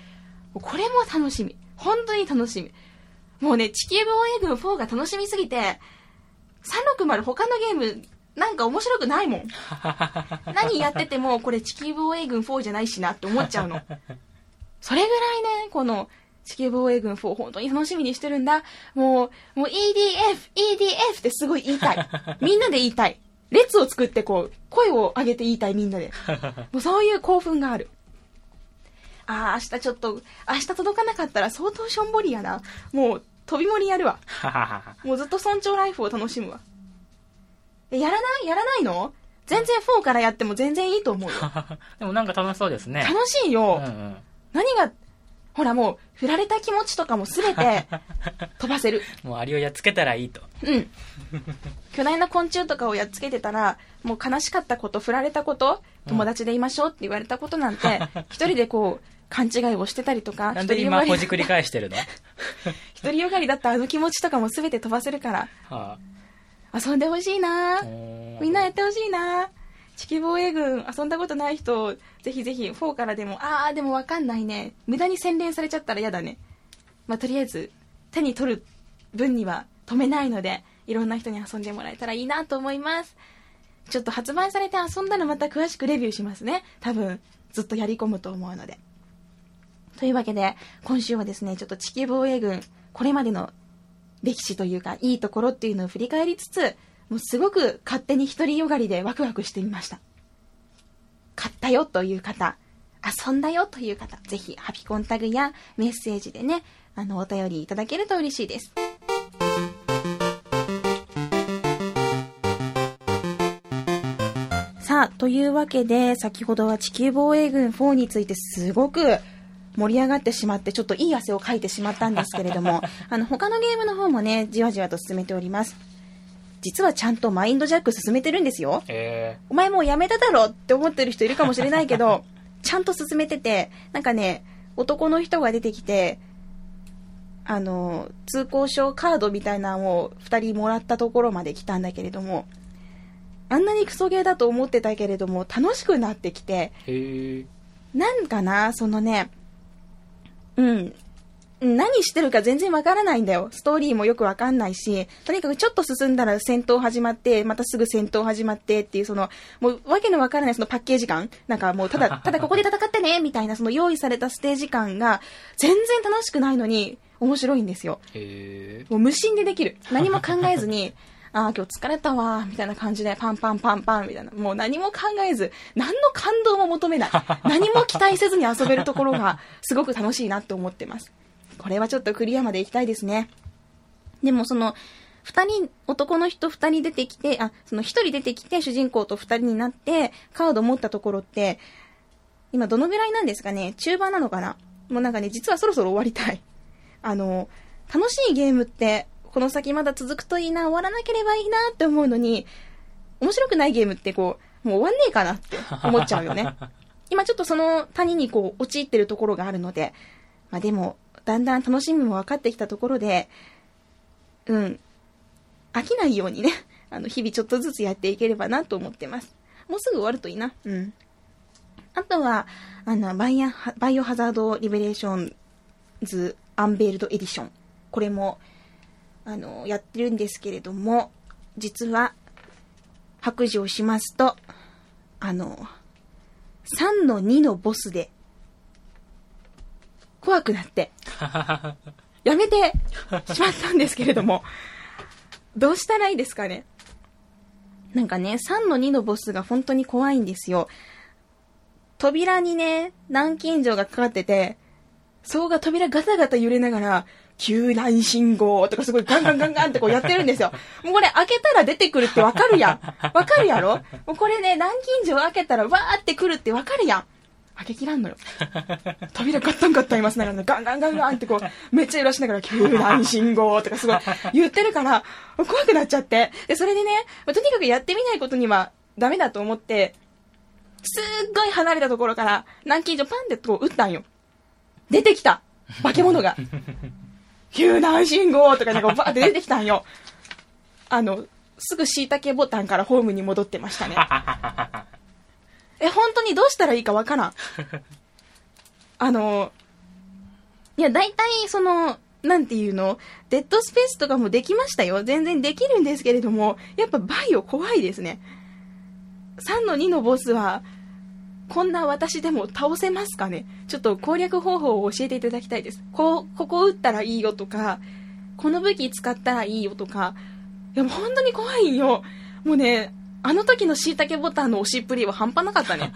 これも楽しみ。本当に楽しみ。もうね、地球防衛軍4が楽しみすぎて、360他のゲームなんか面白くないもん。何やってても、これ地球防衛軍4じゃないしなって思っちゃうの。それぐらいね、この地球防衛軍4本当に楽しみにしてるんだ。もう、もう EDF、EDF ってすごい言いたい。みんなで言いたい。列を作ってこう、声を上げて言いたいみんなで。もうそういう興奮がある。ああ、明日ちょっと、明日届かなかったら相当しょんぼりやな。もう、飛び盛りやるわ。もうずっと村長ライフを楽しむわ。え、やらない？やらないの？全然4からやっても全然いいと思うよ。でもなんか楽しそうですね。楽しいよ。うんうん。何が、ほらもう、振られた気持ちとかもすべて 飛ばせる。もうアリをやっつけたらいいと。うん。巨大な昆虫とかをやっつけてたら、もう悲しかったこと、振られたこと、友達でいましょうって言われたことなんて、一人でこう、勘違いをしてたりとか、なんで今ほじくり返してるの？独りよがりだったあの気持ちとかもすべて飛ばせるから、は遊んでほしいな。みんなやってほしいな地球防衛軍遊んだことない人、ぜひぜひ4からでも、あーでもわかんないね。無駄に洗練されちゃったら嫌だね。まあ、とりあえず、手に取る分には止めないので、いろんな人に遊んでもらえたらいいなと思います。ちょっと発売されて遊んだらまた詳しくレビューしますね。多分、ずっとやり込むと思うので。というわけで、今週はですね、ちょっと地球防衛軍、これまでの歴史というか、いいところっていうのを振り返りつつ、もうすごく勝手に独りよがりでワクワクしてみました。買ったよという方、遊んだよという方、ぜひハピコンタグやメッセージでね、あの、お便りいただけると嬉しいです。さあ、というわけで、先ほどは地球防衛軍4についてすごく盛り上がってしまって、ちょっといい汗をかいてしまったんですけれども、あの、他のゲームの方もね、じわじわと進めております。実はちゃんとマインドジャック進めてるんですよ。えお前もうやめただろって思ってる人いるかもしれないけど、ちゃんと進めてて、なんかね、男の人が出てきて、あの、通行証カードみたいなのを二人もらったところまで来たんだけれども、あんなにクソゲーだと思ってたけれども、楽しくなってきて。なんかな、そのね、うん。何してるか全然わからないんだよ。ストーリーもよくわかんないし、とにかくちょっと進んだら戦闘始まって、またすぐ戦闘始まってっていう、その、もうわけのわからないそのパッケージ感なんかもうただ、ただここで戦ってねみたいなその用意されたステージ感が全然楽しくないのに面白いんですよ。もう無心でできる。何も考えずに、ああ、今日疲れたわ、みたいな感じで、パンパンパンパン、みたいな。もう何も考えず、何の感動も求めない。何も期待せずに遊べるところが、すごく楽しいなって思ってます。これはちょっとクリアまで行きたいですね。でもその、二人、男の人二人出てきて、あ、その一人出てきて、主人公と二人になって、カード持ったところって、今どのぐらいなんですかね？中盤なのかな？もうなんかね、実はそろそろ終わりたい。あの、楽しいゲームって、この先まだ続くといいな、終わらなければいいなって思うのに、面白くないゲームってこう、もう終わんねえかなって思っちゃうよね。今ちょっとその谷にこう、陥ってるところがあるので、まあでも、だんだん楽しみも分かってきたところで、うん、飽きないようにね、あの、日々ちょっとずつやっていければなと思ってます。もうすぐ終わるといいな。うん。あとは、あの、バイア、バイオハザードリベレーションズアンベールドエディション。これも、あの、やってるんですけれども、実は、白状しますと、あの、3の2のボスで、怖くなって、やめてしまったんですけれども、どうしたらいいですかね。なんかね、3の2のボスが本当に怖いんですよ。扉にね、南京錠がかかってて、そこが扉ガタガタ揺れながら、救難信号とかすごいガンガンガンガンってこうやってるんですよ。もうこれ開けたら出てくるってわかるやん。わかるやろ？もうこれね、南京錠開けたらわーって来るってわかるやん。開けきらんのよ。扉ガッタンガッタンいますながら、ガンガンガンガンってこう、めっちゃ揺らしながら、救難信号とかすごい言ってるから、怖くなっちゃって。で、それでね、まとにかくやってみないことにはダメだと思って、すっごい離れたところから、南京錠パンってこう撃ったんよ。出てきた化け物が。救難信号とかなんかバーって出てきたんよ。あの、すぐ椎茸ボタンからホームに戻ってましたね。え、本当にどうしたらいいかわからん。あの、いや、大体、その、なんていうの、デッドスペースとかもできましたよ。全然できるんですけれども、やっぱバイオ怖いですね。3の2のボスは、こんな私でも倒せますかね？ちょっと攻略方法を教えていただきたいです。こう、ここ撃ったらいいよとか、この武器使ったらいいよとか、いや、もう本当に怖いよ。もうね、あの時の椎茸ボタンの押しっぷりは半端なかったね。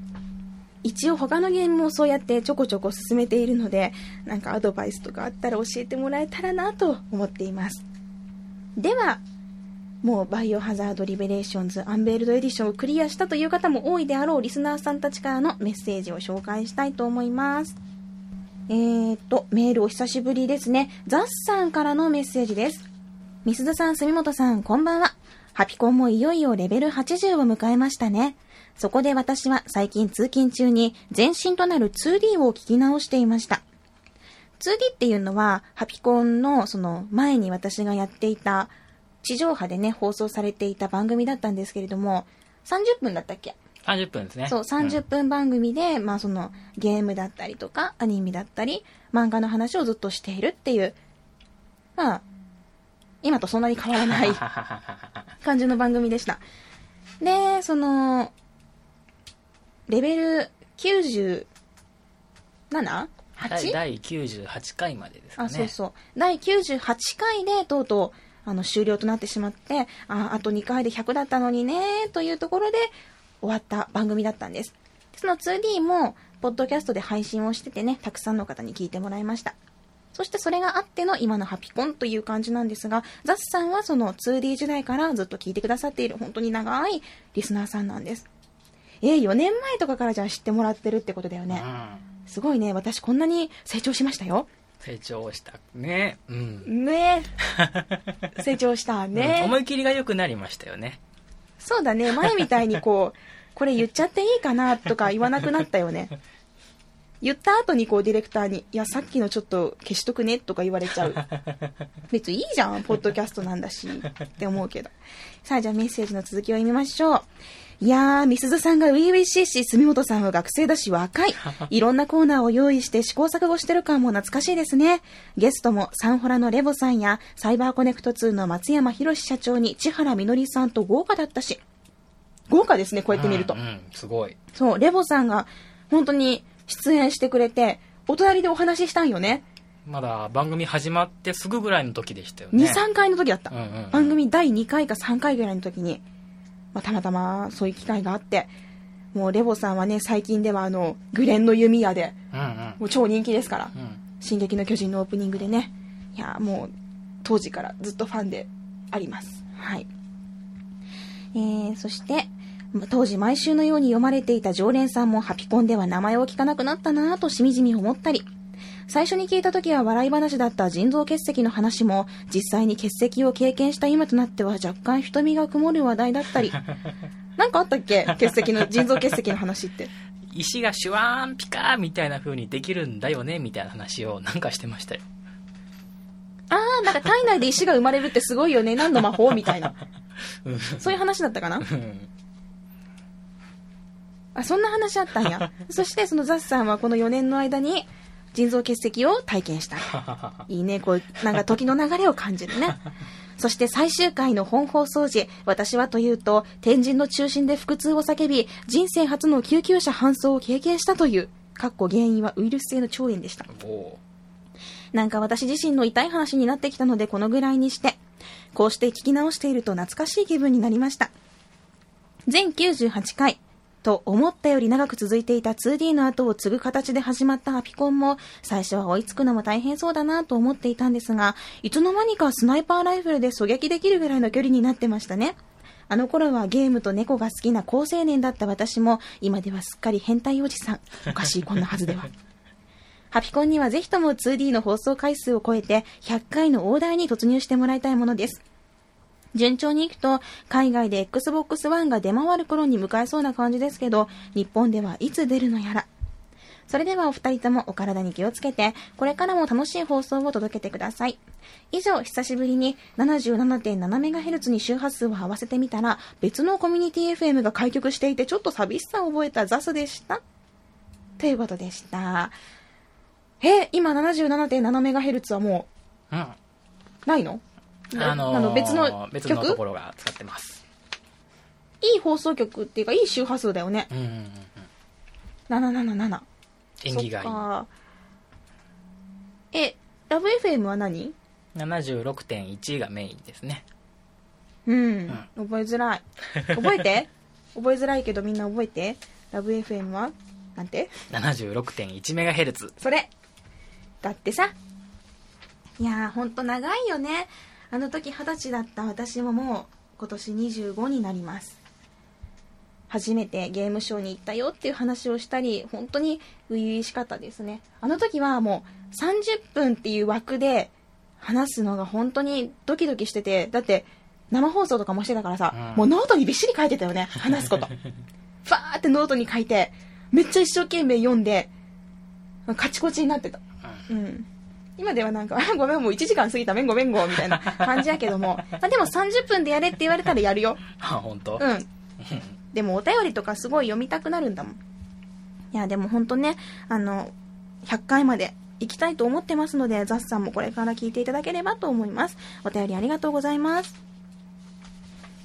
一応他のゲームもそうやってちょこちょこ進めているので、なんかアドバイスとかあったら教えてもらえたらなと思っています。では、もうバイオハザードリベレーションズアンベールドエディションをクリアしたという方も多いであろうリスナーさんたちからのメッセージを紹介したいと思います。えーと、メールお久しぶりですね。ザッさんからのメッセージです。みすずさん、住本さん、こんばんは。ハピコンもいよいよレベル80を迎えましたね。そこで私は最近通勤中に前身となる 2D を聞き直していました。2D っていうのは、ハピコンのその前に私がやっていた地上波でね、放送されていた番組だったんですけれども、30分だったっけ？30分ですね。そう、30分番組で、まあそのゲームだったりとか、アニメだったり、漫画の話をずっとしているっていう、まあ、今とそんなに変わらない 感じの番組でした。で、その、レベル 97?8? 第第98回までですかね。あ、そうそう。第98回でとうとう、あの、終了となってしまって、あ、あと2回で100だったのにね、というところで終わった番組だったんです。その 2D も、ポッドキャストで配信をしててね、たくさんの方に聞いてもらいました。そしてそれがあっての今のハピコンという感じなんですが、ザスさんはその 2D 時代からずっと聞いてくださっている本当に長いリスナーさんなんです。えー、4年前とかからじゃあ知ってもらってるってことだよね。うん。すごいね、私こんなに成長しましたよ。成長した。ね。うん。ね 成長したうんね。思い切りが良くなりましたよね。そうだね、前みたいにこう、これ言っちゃっていいかなとか言わなくなったよね。言った後にこうディレクターに、いや、さっきのちょっと消しとくねとか言われちゃう。別にいいじゃん、ポッドキャストなんだし、って思うけど。さあ、じゃあメッセージの続きを読みましょう。いやー、みすずさんが初々しいし、住本さんは学生だし若い。いろんなコーナーを用意して試行錯誤してる感も懐かしいですね。ゲストもサンホラのレボさんや、サイバーコネクト2の松山博社長に千原みのりさんと豪華だったし。豪華ですね、こうやって見ると。うん、うんすごい。そう、レボさんが本当に出演してくれて、お隣でお話ししたんよね。まだ番組始まってすぐぐらいの時でしたよね。2、3回の時だった。うんうんうん番組第2回か3回ぐらいの時に、まあ、たまたまそういう機会があって、もうレボさんはね、最近ではあの、グレンの弓矢で、うんうん。もう超人気ですから、うん。進撃の巨人のオープニングでね、いや、もう、当時からずっとファンであります。はい。えー、そして、当時毎週のように読まれていた常連さんもハピコンでは名前を聞かなくなったなぁとしみじみ思ったり、最初に聞いた時は笑い話だった腎臓結石の話も、実際に結石を経験した今となっては若干瞳が曇る話題だったり、なんかあったっけ？結石の、腎臓結石の話って。石がシュワーンピカーみたいな風にできるんだよねみたいな話をなんかしてましたよ。あー、なんか体内で石が生まれるってすごいよね。何の魔法みたいな。うんそういう話だったかな？うんあ、そんな話あったんや。そしてそのザスさんはこの4年の間に腎臓結石を体験した。いいね、こう、なんか時の流れを感じるね。そして最終回の本放送時、私はというと、天神の中心で腹痛を叫び、人生初の救急車搬送を経験したという、かっこ原因はウイルス性の腸炎でした。おなんか私自身の痛い話になってきたのでこのぐらいにして、こうして聞き直していると懐かしい気分になりました。全98回と思ったより長く続いていた 2D の後を継ぐ形で始まったアピコンも最初は追いつくのも大変そうだなと思っていたんですが、いつの間にかスナイパーライフルで狙撃できるぐらいの距離になってましたね。あの頃はゲームと猫が好きな高青年だった私も今ではすっかり変態おじさん。おかしいこんなはずでは。ハピコンにはぜひとも 2D の放送回数を超えて100回の大台に突入してもらいたいものです。順調にいくと、海外で Xbox One が出回る頃に迎えそうな感じですけど、日本ではいつ出るのやら。それではお二人ともお体に気をつけて、これからも楽しい放送を届けてください。以上、久しぶりに 77.7MHz に周波数を合わせてみたら、別のコミュニティ FM が開局していてちょっと寂しさを覚えたザスでした。ということでした。え、今 77.7MHz はもうん。う、ないの？あのー別の別のと曲ころが使ってます。いい放送局っていうか、いい周波数だよね。うんうんうんうん。777。縁起がいいえ、ラブ FM は何？76.1がメインですね。うん、覚えづらい。覚えて？覚えづらいけどみんな覚えて？ラブ FM は？なんて？76.1MHz。それだってさ。いやー、ほんと長いよね。あの時二十歳だった私ももう今年25になります。初めてゲームショーに行ったよっていう話をしたり、本当に初々しかったですね。あの時はもう30分っていう枠で話すのが本当にドキドキしてて、だって生放送とかもしてたからさ、うんもうノートにびっしり書いてたよね、話すこと。ファーってノートに書いて、めっちゃ一生懸命読んで、カチコチになってた。うん。今ではなんか、あ ごめん、もう1時間過ぎた、めんごめんご、みたいな感じやけども、まあでも30分でやれって言われたらやるよ。あ、本当。うん。でもお便りとかすごい読みたくなるんだもん。いや、でもほんとね、あの、100回まで行きたいと思ってますので、ザスさんもこれから聞いていただければと思います。お便りありがとうございます。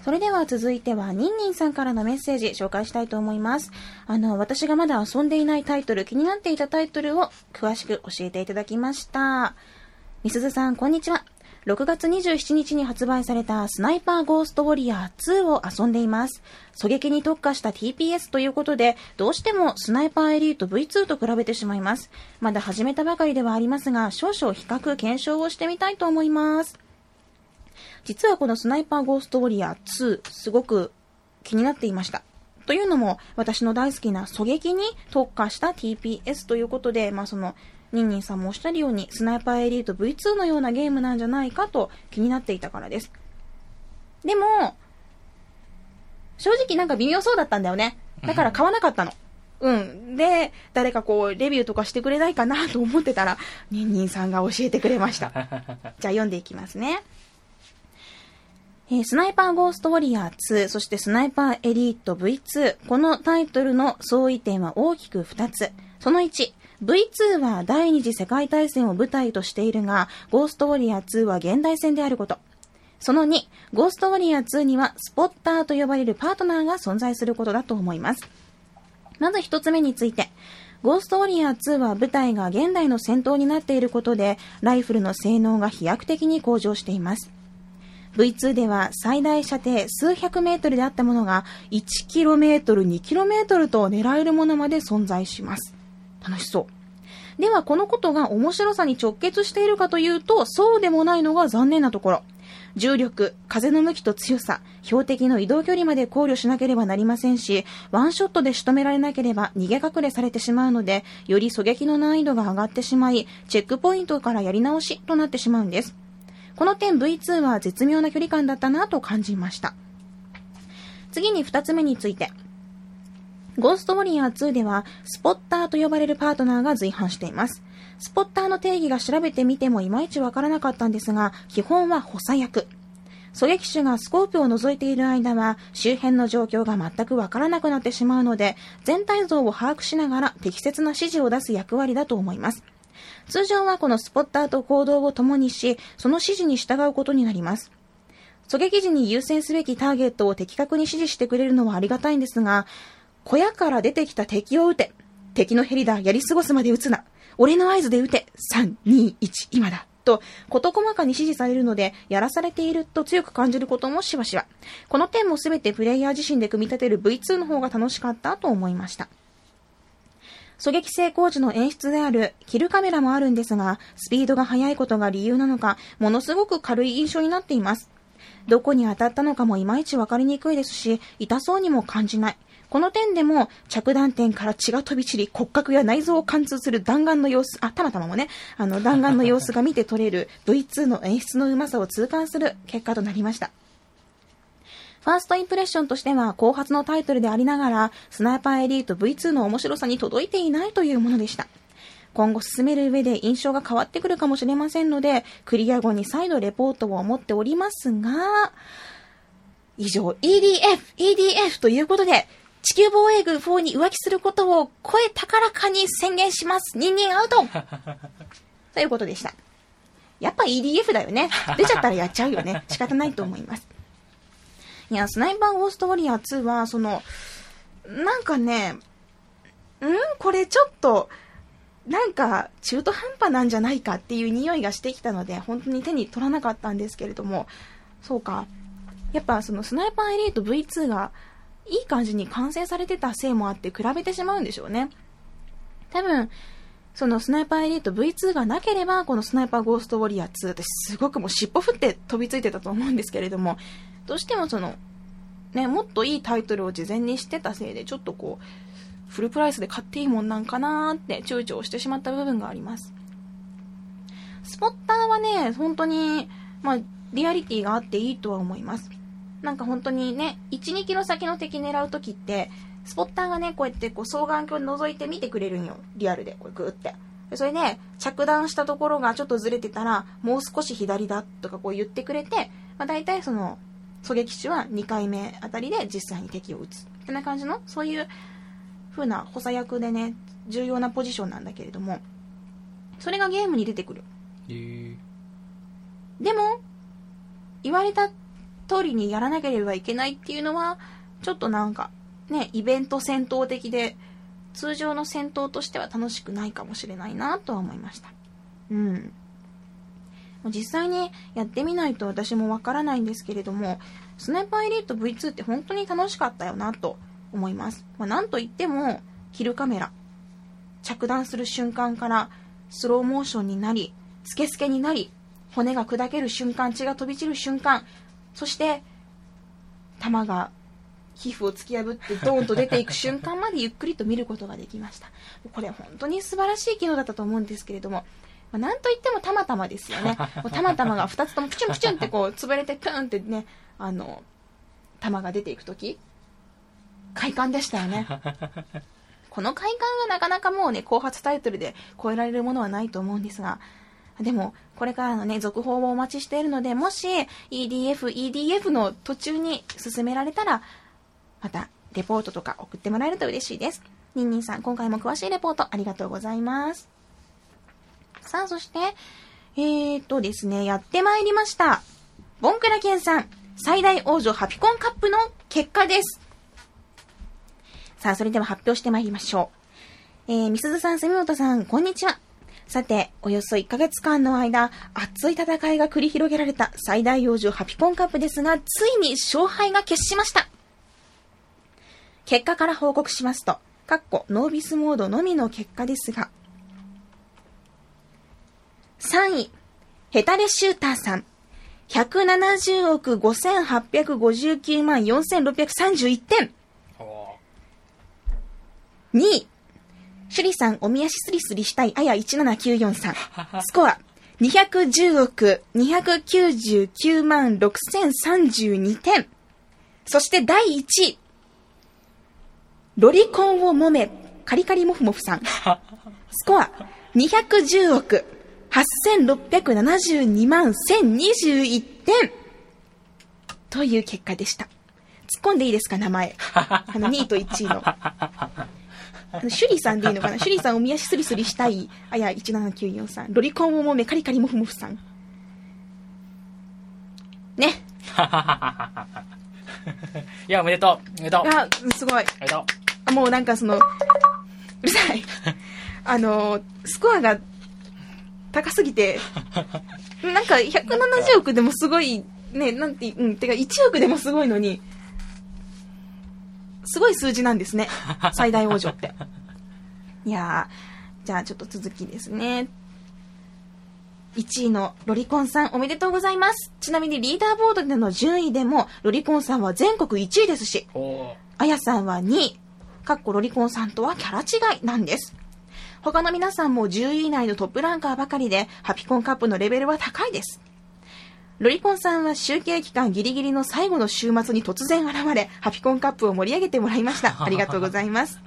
それでは続いては、ニンニンさんからのメッセージ紹介したいと思います。あの、私がまだ遊んでいないタイトル、気になっていたタイトルを詳しく教えていただきました。みすずさん、こんにちは。6月27日に発売されたスナイパーゴーストウォリアー2を遊んでいます。狙撃に特化した TPS ということで、どうしてもスナイパーエリート V2 と比べてしまいます。まだ始めたばかりではありますが、少々比較検証をしてみたいと思います。実はこのスナイパーゴーストウォリアー2、すごく気になっていました。というのも、私の大好きな狙撃に特化した TPS ということで、まあその、ニンニンさんもおっしゃるように、スナイパーエリート V2 のようなゲームなんじゃないかと気になっていたからです。でも、正直なんか微妙そうだったんだよね。だから買わなかったの。うん。で、誰かこう、レビューとかしてくれないかなと思ってたら、ニンニンさんが教えてくれました。じゃあ読んでいきますね。えースナイパーゴーストウォリアー2、そしてスナイパーエリート V2。このタイトルの相違点は大きく2つ。その1、V2 は第二次世界大戦を舞台としているが、ゴーストウォリアー2は現代戦であること。その2、ゴーストウォリアー2にはスポッターと呼ばれるパートナーが存在することだと思います。まず一つ目について、ゴーストウォリアー2は舞台が現代の戦闘になっていることで、ライフルの性能が飛躍的に向上しています。V2 では最大射程数百メートルであったものが 1km、2km と狙えるものまで存在します。楽しそう。ではこのことが面白さに直結しているかというと、そうでもないのが残念なところ。重力、風の向きと強さ、標的の移動距離まで考慮しなければなりませんし、ワンショットで仕留められなければ逃げ隠れされてしまうので、より狙撃の難易度が上がってしまい、チェックポイントからやり直しとなってしまうんです。この点 V2 は絶妙な距離感だったなと感じました。次に二つ目について。ゴーストウォリアー2では、スポッターと呼ばれるパートナーが随伴しています。スポッターの定義が調べてみてもいまいちわからなかったんですが、基本は補佐役。狙撃手がスコープを覗いている間は、周辺の状況が全くわからなくなってしまうので、全体像を把握しながら適切な指示を出す役割だと思います。通常はこのスポッターと行動を共にし、その指示に従うことになります。狙撃時に優先すべきターゲットを的確に指示してくれるのはありがたいんですが、小屋から出てきた敵を撃て。敵のヘリだ、やり過ごすまで撃つな。俺の合図で撃て。3、2、1、今だ。と、事細かに指示されるので、やらされていると強く感じることもしばしば。この点もすべてプレイヤー自身で組み立てる V2 の方が楽しかったと思いました。狙撃成功時の演出であるキルカメラもあるんですが、スピードが速いことが理由なのか、ものすごく軽い印象になっています。どこに当たったのかもいまいちわかりにくいですし、痛そうにも感じない。この点でも、着弾点から血が飛び散り、骨格や内臓を貫通する弾丸の様子、あ、たまたまもね、あの、弾丸の様子が見て取れる V2 の演出のうまさを痛感する結果となりました。ファーストインプレッションとしては、後発のタイトルでありながら、スナイパーエリート V2 の面白さに届いていないというものでした。今後進める上で印象が変わってくるかもしれませんので、クリア後に再度レポートを持っておりますが、以上、EDF、EDF ということで、地球防衛軍4に浮気することを声高らかに宣言します。ニンニンアウトということでした。やっぱ EDF だよね。出ちゃったらやっちゃうよね。仕方ないと思います。いや、スナイパーゴーストウォリアー2は、その、なんかね、ん？これちょっと、なんか中途半端なんじゃないかっていう匂いがしてきたので、本当に手に取らなかったんですけれども、そうか。やっぱそのスナイパーエリート V2 がいい感じに完成されてたせいもあって比べてしまうんでしょうね。多分、そのスナイパーエリート V2 がなければ、このスナイパーゴーストウォリアー2ってすごくもう尻尾振って飛びついてたと思うんですけれども、どうしてもその、ね、もっといいタイトルを事前にしてたせいで、ちょっとこう、フルプライスで買っていいもんなんかなーって躊躇してしまった部分があります。スポッターはね、本当に、まあ、リアリティがあっていいとは思います。なんか本当にね、1、2キロ先の敵狙うときって、スポッターがね、こうやってこう双眼鏡覗いて見てくれるんよ。リアルで、これグーって。それで、着弾したところがちょっとずれてたら、もう少し左だとかこう言ってくれて、まあ、大体その、狙撃手は2回目あたりで実際に敵を撃つ。ってな感じの、そういう風な補佐役でね、重要なポジションなんだけれども、それがゲームに出てくる。へーでも、言われた通りにやらなければいけないっていうのは、ちょっとなんか、ね、イベント戦闘的で、通常の戦闘としては楽しくないかもしれないなとは思いました。うん。実際にやってみないと私もわからないんですけれども、スナイパーエリート V2 って本当に楽しかったよなと思います。まあ、なんといっても、キルカメラ。着弾する瞬間からスローモーションになり、スケスケになり、骨が砕ける瞬間、血が飛び散る瞬間、そして、弾が皮膚を突き破ってドーンと出ていく瞬間までゆっくりと見ることができました。これ本当に素晴らしい機能だったと思うんですけれども、まあ、なんといってもたまたまですよね。たまたまが2つともプチュンプチュンってこう潰れてプーンってね、あの、弾が出ていくとき快感でしたよね。この快感はなかなかもうね、後発タイトルで超えられるものはないと思うんですが、でも、これからのね、続報をお待ちしているので、もし EDF、EDF の途中に進められたら、また、レポートとか送ってもらえると嬉しいです。ニンニンさん、今回も詳しいレポートありがとうございます。さあ、そして、えーとですね、やってまいりました。ボンクラケンさん、最大王女ハピコンカップの結果です。さあ、それでは発表してまいりましょう。えー、みすずさん、住本さん、こんにちは。さて、およそ1ヶ月間の間、熱い戦いが繰り広げられた最大王女ハピコンカップですが、ついに勝敗が決しました。結果から報告しますと、かっこノービスモードのみの結果ですが、3位、ヘタレシューターさん。170億5859万4631点。2位、シュリさん、おみやしすりすりしたい、あや1794さん。スコア、210億299万6032点。そして第1位、ロリコンを揉め、カリカリモフモフさん。スコア、210億8672万1021点。という結果でした。突っ込んでいいですか、名前。あの、2位と1位の。あの、シュリさんでいいのかな？シュリさんおみやしすりすりしたい、あや1794さん。ロリコンをもめカリカリモフモフさん。ね。いや、おめでとう。おめでとう。おめあ、すごい。でとあもうなんかその、うるさい。あの、スコアが高すぎて、なんか170億でもすごい、ね、なんて、うん、てか1億でもすごいのに、すごい数字なんですね。最大王女って。いやー、じゃあちょっと続きですね。1位のロリコンさんおめでとうございます。ちなみにリーダーボードでの順位でも、ロリコンさんは全国1位ですし、あやさんは2位。かっこロリコンさんとはキャラ違いなんです。他の皆さんも10位以内のトップランカーばかりで、ハピコンカップのレベルは高いです。ロリコンさんは集計期間ギリギリの最後の週末に突然現れ、ハピコンカップを盛り上げてもらいました。ありがとうございます。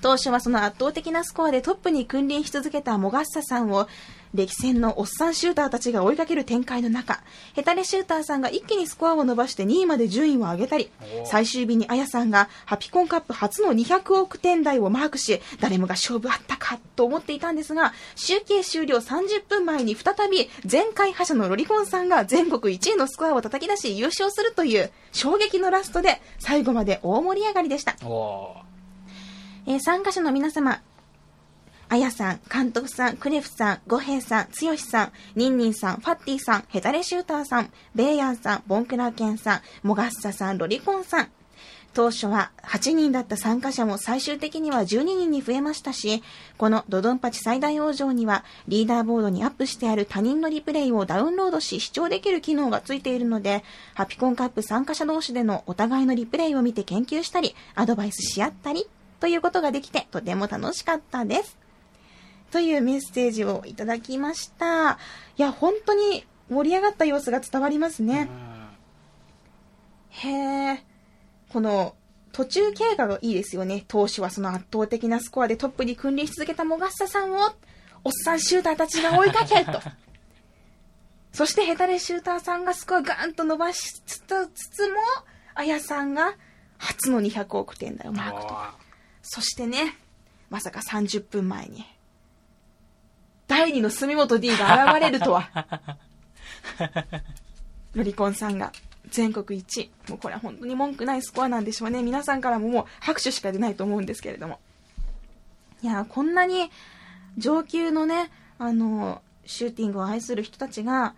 当初はその圧倒的なスコアでトップに君臨し続けたモガッサさんを、歴戦のおっさんシューターたちが追いかける展開の中、ヘタレシューターさんが一気にスコアを伸ばして2位まで順位を上げたり、最終日にアヤさんがハピコンカップ初の200億点台をマークし、誰もが勝負あったかと思っていたんですが、集計終了30分前に再び前回覇者のロリコンさんが全国1位のスコアを叩き出し優勝するという衝撃のラストで最後まで大盛り上がりでした。えー参加者の皆様、あやさん、監督さん、クレフさん、ゴヘイさん、つよしさん、ニンニンさん、ファッティさん、ヘタレシューターさん、ベイヤンさん、ボンクラーケンさん、モガッサさん、ロリコンさん。当初は8人だった参加者も最終的には12人に増えましたし、このドドンパチ最大王城にはリーダーボードにアップしてある他人のリプレイをダウンロードし視聴できる機能がついているので、ハピコンカップ参加者同士でのお互いのリプレイを見て研究したり、アドバイスし合ったり、ということができてとても楽しかったです。というメッセージをいただきました。いや、本当に盛り上がった様子が伝わりますね。へえ。この、途中経過がいいですよね。当初はその圧倒的なスコアでトップに君臨し続けたモガッサさんを、おっさんシューターたちが追いかけると。そしてヘタレシューターさんがスコアガーンと伸ばしつつも、あやさんが初の200億点台をマークと。そしてね、まさか30分前に、第二の住本 D が現れるとは。ロリコンさんが全国一位。もうこれは本当に文句ないスコアなんでしょうね。皆さんからももう拍手しか出ないと思うんですけれども。いやー、こんなに上級のね、あの、シューティングを愛する人たちが、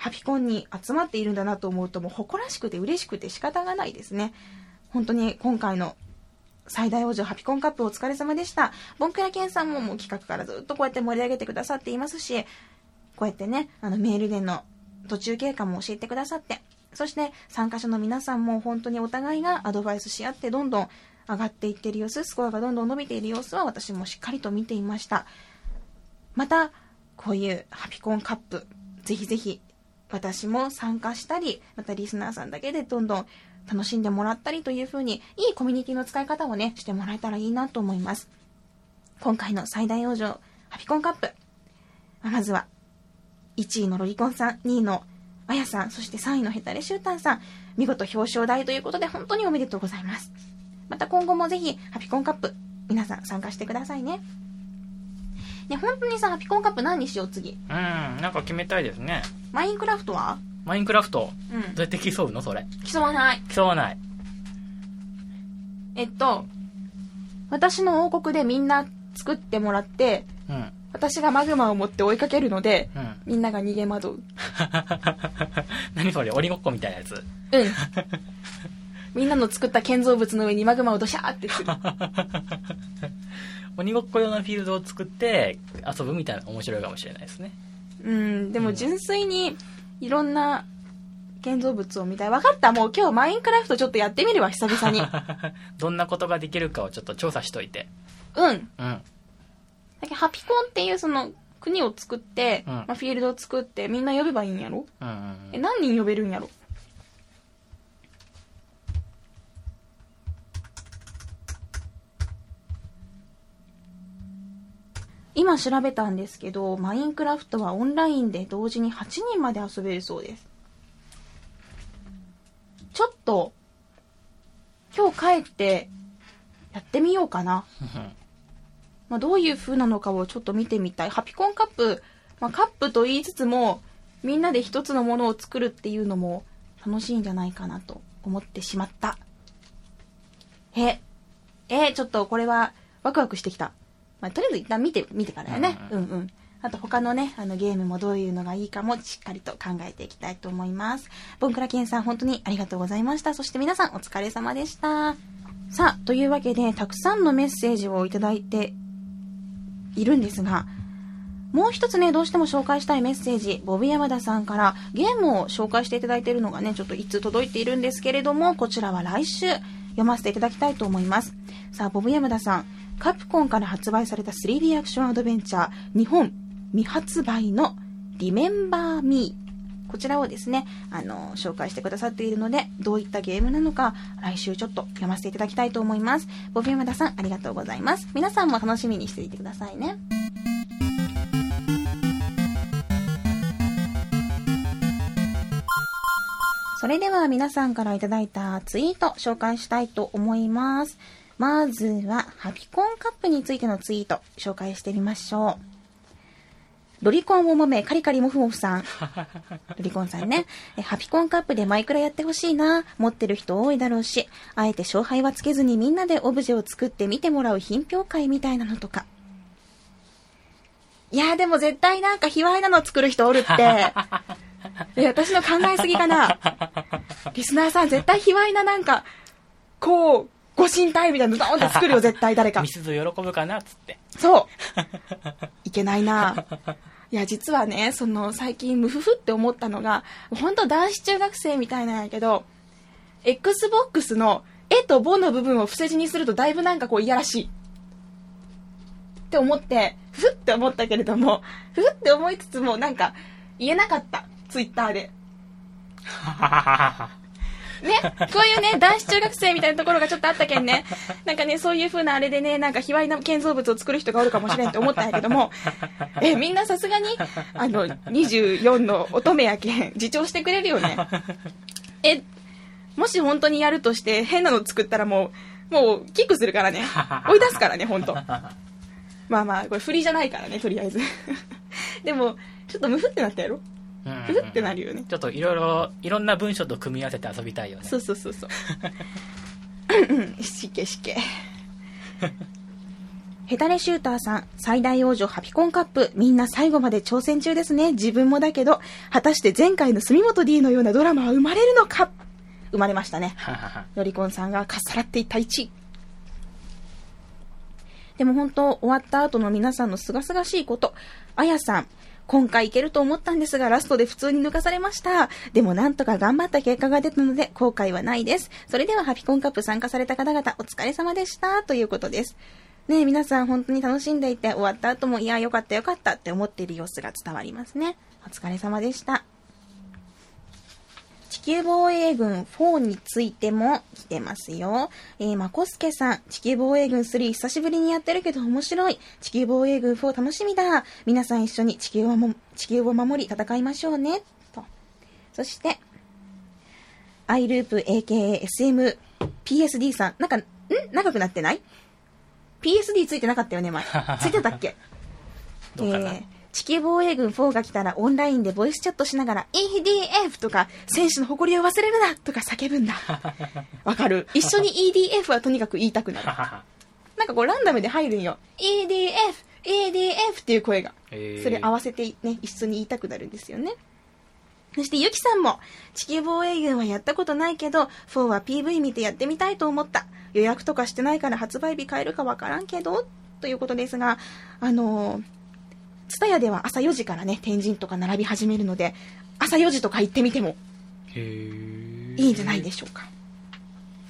ハピコンに集まっているんだなと思うともう誇らしくて嬉しくて仕方がないですね。本当に今回の最大王者ハピコンカップお疲れ様でした。ボンクラケンさんももう企画からずっとこうやって盛り上げてくださっていますし、こうやってね、あのメールでの途中経過も教えてくださって、そして参加者の皆さんも本当にお互いがアドバイスし合ってどんどん上がっていってる様子、スコアがどんどん伸びている様子は私もしっかりと見ていました。また、こういうハピコンカップ、ぜひぜひ私も参加したり、またリスナーさんだけでどんどん楽しんでもらったりという風に、いいコミュニティの使い方をね、してもらえたらいいなと思います。今回の最大王女、ハピコンカップ。まずは、1位のロリコンさん、2位のあやさん、そして3位のヘタレシュータンさん、見事表彰台ということで本当におめでとうございます。また今後もぜひ、ハピコンカップ、皆さん参加してくださいね。ね、本当にさ、ハピコンカップ何にしよう次？うん、なんか決めたいですね。マインクラフトは？マインクラフト、うん。どうやって競うの？それ。競わない。競わない。えっと、私の王国でみんな作ってもらって、うん。私がマグマを持って追いかけるので、うん。みんなが逃げ惑う。何それ鬼ごっこみたいなやつ。うん。みんなの作った建造物の上にマグマをドシャーってする。鬼ごっこ用のフィールドを作って遊ぶみたいな面白いかもしれないですね。うん、でも純粋にいろんな建造物を見たい。分かった、もう今日マインクラフトちょっとやってみるわ、久々に。どんなことができるかをちょっと調査しといて。うん。うん。だけどハピコンっていうその国を作って、うんまあ、フィールドを作ってみんな呼べばいいんやろ？うんうんえ、何人呼べるんやろ？今調べたんですけど、マインクラフトはオンラインで同時に8人まで遊べるそうです。ちょっと、今日帰ってやってみようかな。まあ、どういう風なのかをちょっと見てみたい。ハピコンカップ、まあ、カップと言いつつも、みんなで一つのものを作るっていうのも楽しいんじゃないかなと思ってしまった。え、え、ちょっとこれはワクワクしてきた。まあ、とりあえず一旦見て、見てからよね。ううんうん。あと他のね、あのゲームもどういうのがいいかもしっかりと考えていきたいと思います。ボンクラケンさん本当にありがとうございました。そして皆さんお疲れ様でした。さあ、というわけで、たくさんのメッセージをいただいているんですが、もう一つね、どうしても紹介したいメッセージ、ボブ山田さんからゲームを紹介していただいているのがね、ちょっと一通届いているんですけれども、こちらは来週読ませていただきたいと思います。さあ、ボブ山田さん、カプコンから発売された 3D アクションアドベンチャー、日本未発売の Remember Me こちらをですね、あの、紹介してくださっているので、どういったゲームなのか、来週ちょっと読ませていただきたいと思います。ボブ山田さん、ありがとうございます。皆さんも楽しみにしていてくださいね。それでは皆さんからいただいたツイート紹介したいと思います。まずは、ハピコンカップについてのツイート紹介してみましょう。ロリコンをもめ、カリカリモフモフさん。ロリコンさんね。えハピコンカップでマイクラやってほしいな。持ってる人多いだろうし、あえて勝敗はつけずにみんなでオブジェを作って見てもらう品評会みたいなのとか。いやーでも絶対なんか卑猥なの作る人おるって。え、私の考えすぎかな。リスナーさん絶対卑猥ななんか、こう、ご神体みたいなのドーンって作るよ、絶対誰かミ。スズ喜ぶかなっつって。そう。いけないな。いや、実はね、その、最近、ムフフって思ったのが、本当男子中学生みたいなんやけど、Xbox の、絵とボの部分を伏せ字にするとだいぶなんかこう、いやらしい。って思って、ふふって思ったけれども、ふふって思いつつも、なんか、言えなかった。ツイッターで。ね、こういうね、男子中学生みたいなところがちょっとあったけんね、なんかね、そういう風なあれでね、なんか卑猥な建造物を作る人がおるかもしれんって思ったんやけども、え、みんなさすがに、あの、24の乙女やけん、自重してくれるよね。え、もし本当にやるとして変なの作ったらもう、もうキックするからね。追い出すからね、本当まあまあ、これ振りじゃないからね、とりあえず。でも、ちょっとムフってなったやろ？うんムフってなるよね。ちょっといろいろ、いろんな文章と組み合わせて遊びたいよね。そうそうそうそう。うん、しけしけ。ヘタレシューターさん、最大王女ハピコンカップ、みんな最後まで挑戦中ですね。自分もだけど、果たして前回の住本 D のようなドラマは生まれるのか？生まれましたね。よりこんさんがかっさらっていった1位。でも本当、終わった後の皆さんのすがすがしいこと。あやさん、今回いけると思ったんですが、ラストで普通に抜かされました。でもなんとか頑張った結果が出たので、後悔はないです。それではハピコンカップ参加された方々、お疲れ様でした。ということです。ね、皆さん本当に楽しんでいて、終わった後も、いや、よかったよかったって思っている様子が伝わりますね。お疲れ様でした。地球防衛軍4についても来てますよ。えー、まこすけさん、地球防衛軍3久しぶりにやってるけど面白い。地球防衛軍4楽しみだ。皆さん一緒に地球をも地球を守り戦いましょうね。と。そして、アイループ AKASM PSD さん、なんか、ん？長くなってない ?PSD ついてなかったよね、前。ついてたっけ？どうかな、えー地球防衛軍4が来たらオンラインでボイスチャットしながら EDF とか選手の誇りを忘れるなとか叫ぶんだ。わかる？一緒に EDF はとにかく言いたくなる。なんかこうランダムで入るんよ。EDF! EDF! っていう声が。えーそれ合わせてね、一緒に言いたくなるんですよね。そしてゆきさんも、地球防衛軍はやったことないけど、4は PV 見てやってみたいと思った。予約とかしてないから発売日変えるかわからんけど、ということですが、あのー、ツタヤでは朝4時からね、天神とか並び始めるので、朝4時とか行ってみてもいいんじゃないでしょうか。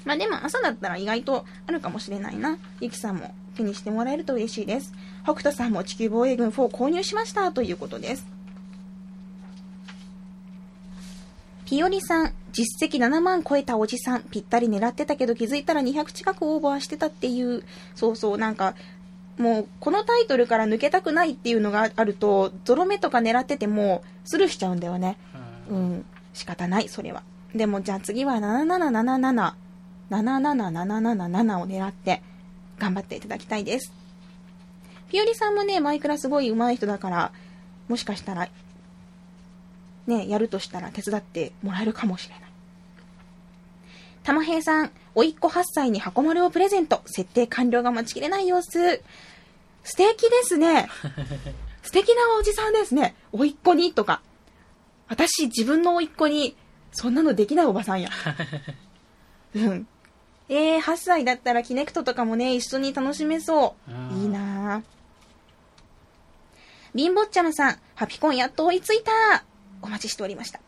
まあでも朝だったら意外とあるかもしれないな。ゆきさんも手にしてもらえると嬉しいです。北斗さんも地球防衛軍4購入しましたということです。ピオリさん、実績7万超えたおじさん、ぴったり狙ってたけど気づいたら200近くオーバーしてたっていう、そうそう、なんか、もうこのタイトルから抜けたくないっていうのがあると、ゾロ目とか狙っててもスルーしちゃうんだよね。うん、仕方ない、それは。でも、じゃあ次は7777、77777を狙って、頑張っていただきたいです。ピオリさんもね、マイクラすごい上手い人だから、もしかしたら、ね、やるとしたら手伝ってもらえるかもしれない。玉平さん、おいっ子8歳に箱丸をプレゼント。設定完了が待ちきれない様子。素敵ですね。素敵なおじさんですね。おいっ子にとか。私、自分のおいっ子に、そんなのできないおばさんや。うん。えー、8歳だったらキネクトとかもね、一緒に楽しめそう。うんいいなぁ。貧乏ちゃまさん、ハピコンやっと追いついたお待ちしておりました。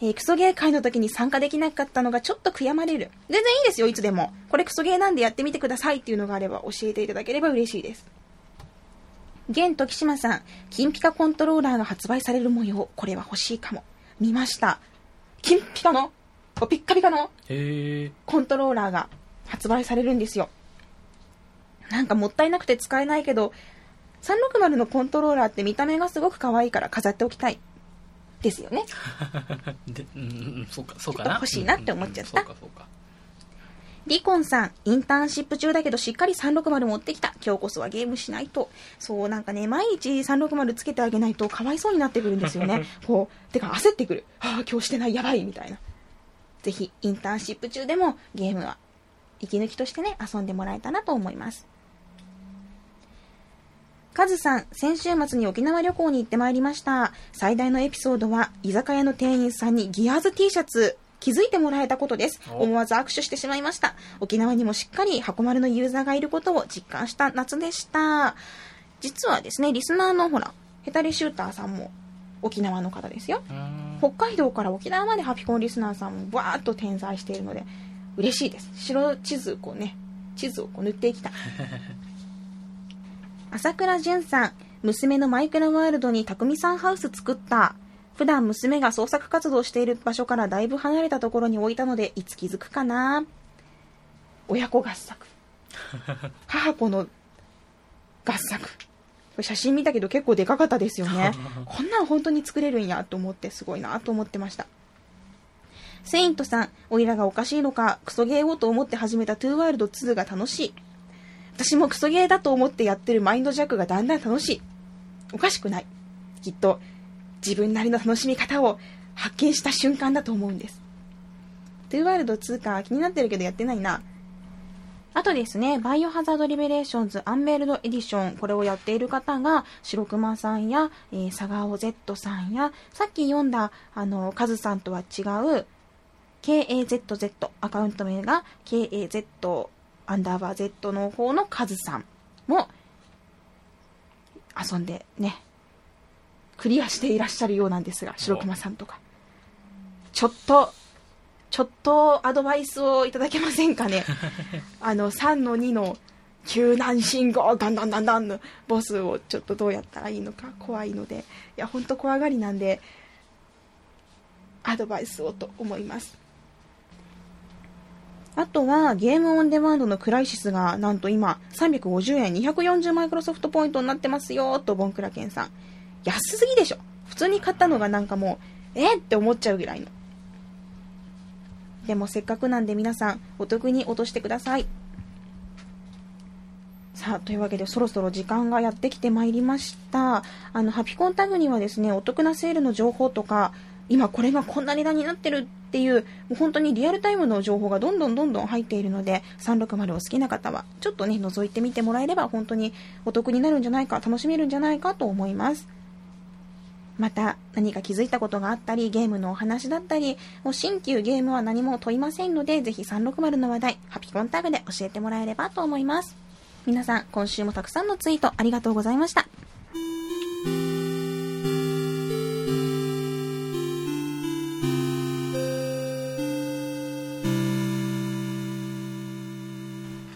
えークソゲー会の時に参加できなかったのがちょっと悔やまれる。全然いいですよ、いつでも。これクソゲーなんでやってみてくださいっていうのがあれば教えていただければ嬉しいです。現時島さん、金ピカコントローラーが発売される模様。これは欲しいかも。見ました。金ピカの？おピッカピカの？コントローラーが発売されるんですよ。なんかもったいなくて使えないけど、360のコントローラーって見た目がすごく可愛いから飾っておきたい。ですよね。でうんうんそうかそうかな欲しいなって思っちゃったうんうんそうかそうかリコンさん、インターンシップ中だけどしっかり360持ってきた。今日こそはゲームしないと。そう、なんかね、毎日360つけてあげないとかわいそうになってくるんですよね。こう、てか焦ってくる。ああ、今日してない、やばい、みたいな。ぜひ、インターンシップ中でもゲームは息抜きとしてね、遊んでもらえたらと思います。カズさん、先週末に沖縄旅行に行ってまいりました。最大のエピソードは、居酒屋の店員さんにギアーズ T シャツ、気づいてもらえたことです。お思わず握手してしまいました。沖縄にもしっかり箱丸のユーザーがいることを実感した夏でした。実はですね、リスナーのほら、ヘタレシューターさんも沖縄の方ですよ。北海道から沖縄までハピコンリスナーさんもバーッと点在しているので嬉しいです白地図こうね地図をこう塗っていきたい 朝倉淳さん娘のマイクラワールドに匠さんハウス作った普段娘が創作活動している場所からだいぶ離れたところに置いたのでいつ気づくかな？親子合作。母子の合作。写真見たけど結構でかかったですよね。こんなん本当に作れるんやと思ってすごいなと思ってました。セイントさんおいらがおかしいのかクソゲーをと思って始めたトゥーワイルド2が楽しい。私もクソゲーだと思ってやってるマインドジャックがだんだん楽しい。おかしくない。きっと自分なりの楽しみ方を発見した瞬間だと思うんです。トゥーワイルド2か気になってるけどやってないな。あとですね、バイオハザードリベレーションズアンベールドエディション、これをやっている方が、白熊さんや、えー、サガオ Z さんや、さっき読んだ、あの、カズさんとは違う、KAZZ、アカウント名が KAZ アンダーバー Z の方のカズさんも、遊んでね、クリアしていらっしゃるようなんですが、白熊さんとか。ちょっと、ちょっとアドバイスをいただけませんかね。あの、3の2の救難信号、ガンガンガンガンのボスをちょっとどうやったらいいのか怖いので、いや、ほんと怖がりなんで、アドバイスをと思います。あとは、ゲームオンデマンドのクライシスが、なんと今、350円240マイクロソフトポイントになってますよ、と、ボンクラケンさん。安すぎでしょ。普通に買ったのがなんかもう、えって思っちゃうぐらいの。でもせっかくなんで皆さん、お得に落としてください。さあ、というわけでそろそろ時間がやってきてまいりました。あの、ハピコンタグにはですね、お得なセールの情報とか、今これがこんな値段になってるっていう、もう本当にリアルタイムの情報がどんどんどんどん入っているので、360を好きな方は、ちょっとね、覗いてみてもらえれば本当にお得になるんじゃないか、楽しめるんじゃないかと思います。また何か気づいたことがあったり、ゲームのお話だったり、もう新旧ゲームは何も問いませんので、ぜひ360の話題、ハピコンタグで教えてもらえればと思います。皆さん、今週もたくさんのツイートありがとうございました。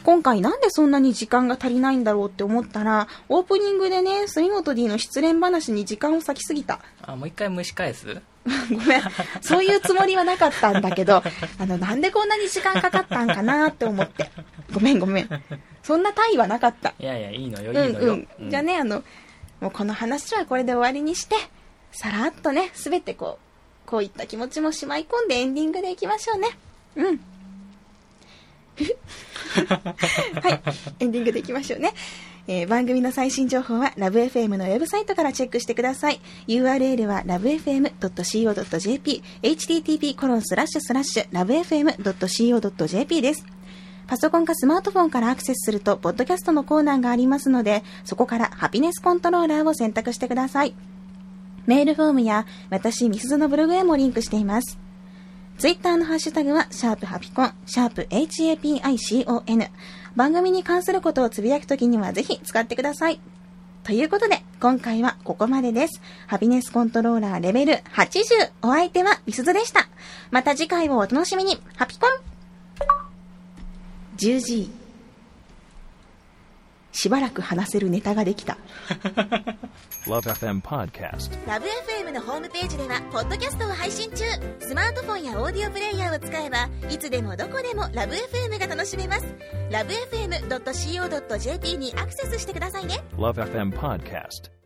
今回なんでそんなに時間が足りないんだろうって思ったら、オープニングでね、杉本 D の失恋話に時間を割きすぎた。あ、もう一回蒸し返す？ごめん。そういうつもりはなかったんだけど、あの、なんでこんなに時間かかったんかなって思って。ごめんごめん。そんな大意はなかった。いやいや、いいのよ、うんいいのよ。うん。じゃあね、あの、もうこの話はこれで終わりにして、さらっとね、すべてこう、こういった気持ちもしまい込んでエンディングでいきましょうね。うん。はい。エンディングでいきましょうね。えー番組の最新情報はラブ f m のウェブサイトからチェックしてください。URL は lovefm.co.jp http コロンスラッシュスラッシュ lovefm.co.jp です。パソコンかスマートフォンからアクセスすると、ポッドキャストのコーナーがありますので、そこからハピネスコントローラーを選択してください。メールフォームや、私、ミスズのブログへもリンクしています。ツイッターのハッシュタグは、シャープハピコン、シャープ HAPICON。番組に関することをつぶやくときにはぜひ使ってください。ということで、今回はここまでです。ハピネスコントローラーレベル80。お相手はミスズでした。また次回をお楽しみに。ハピコン !10G。しばらく話せるネタができた。Love FM Podcast. ラブ f m のホームページではポッドキャストを配信中スマートフォンやオーディオプレイヤーを使えばいつでもどこでもラブ f m が楽しめますラブ FM.co.jp にアクセスしてくださいね Love FM Podcast.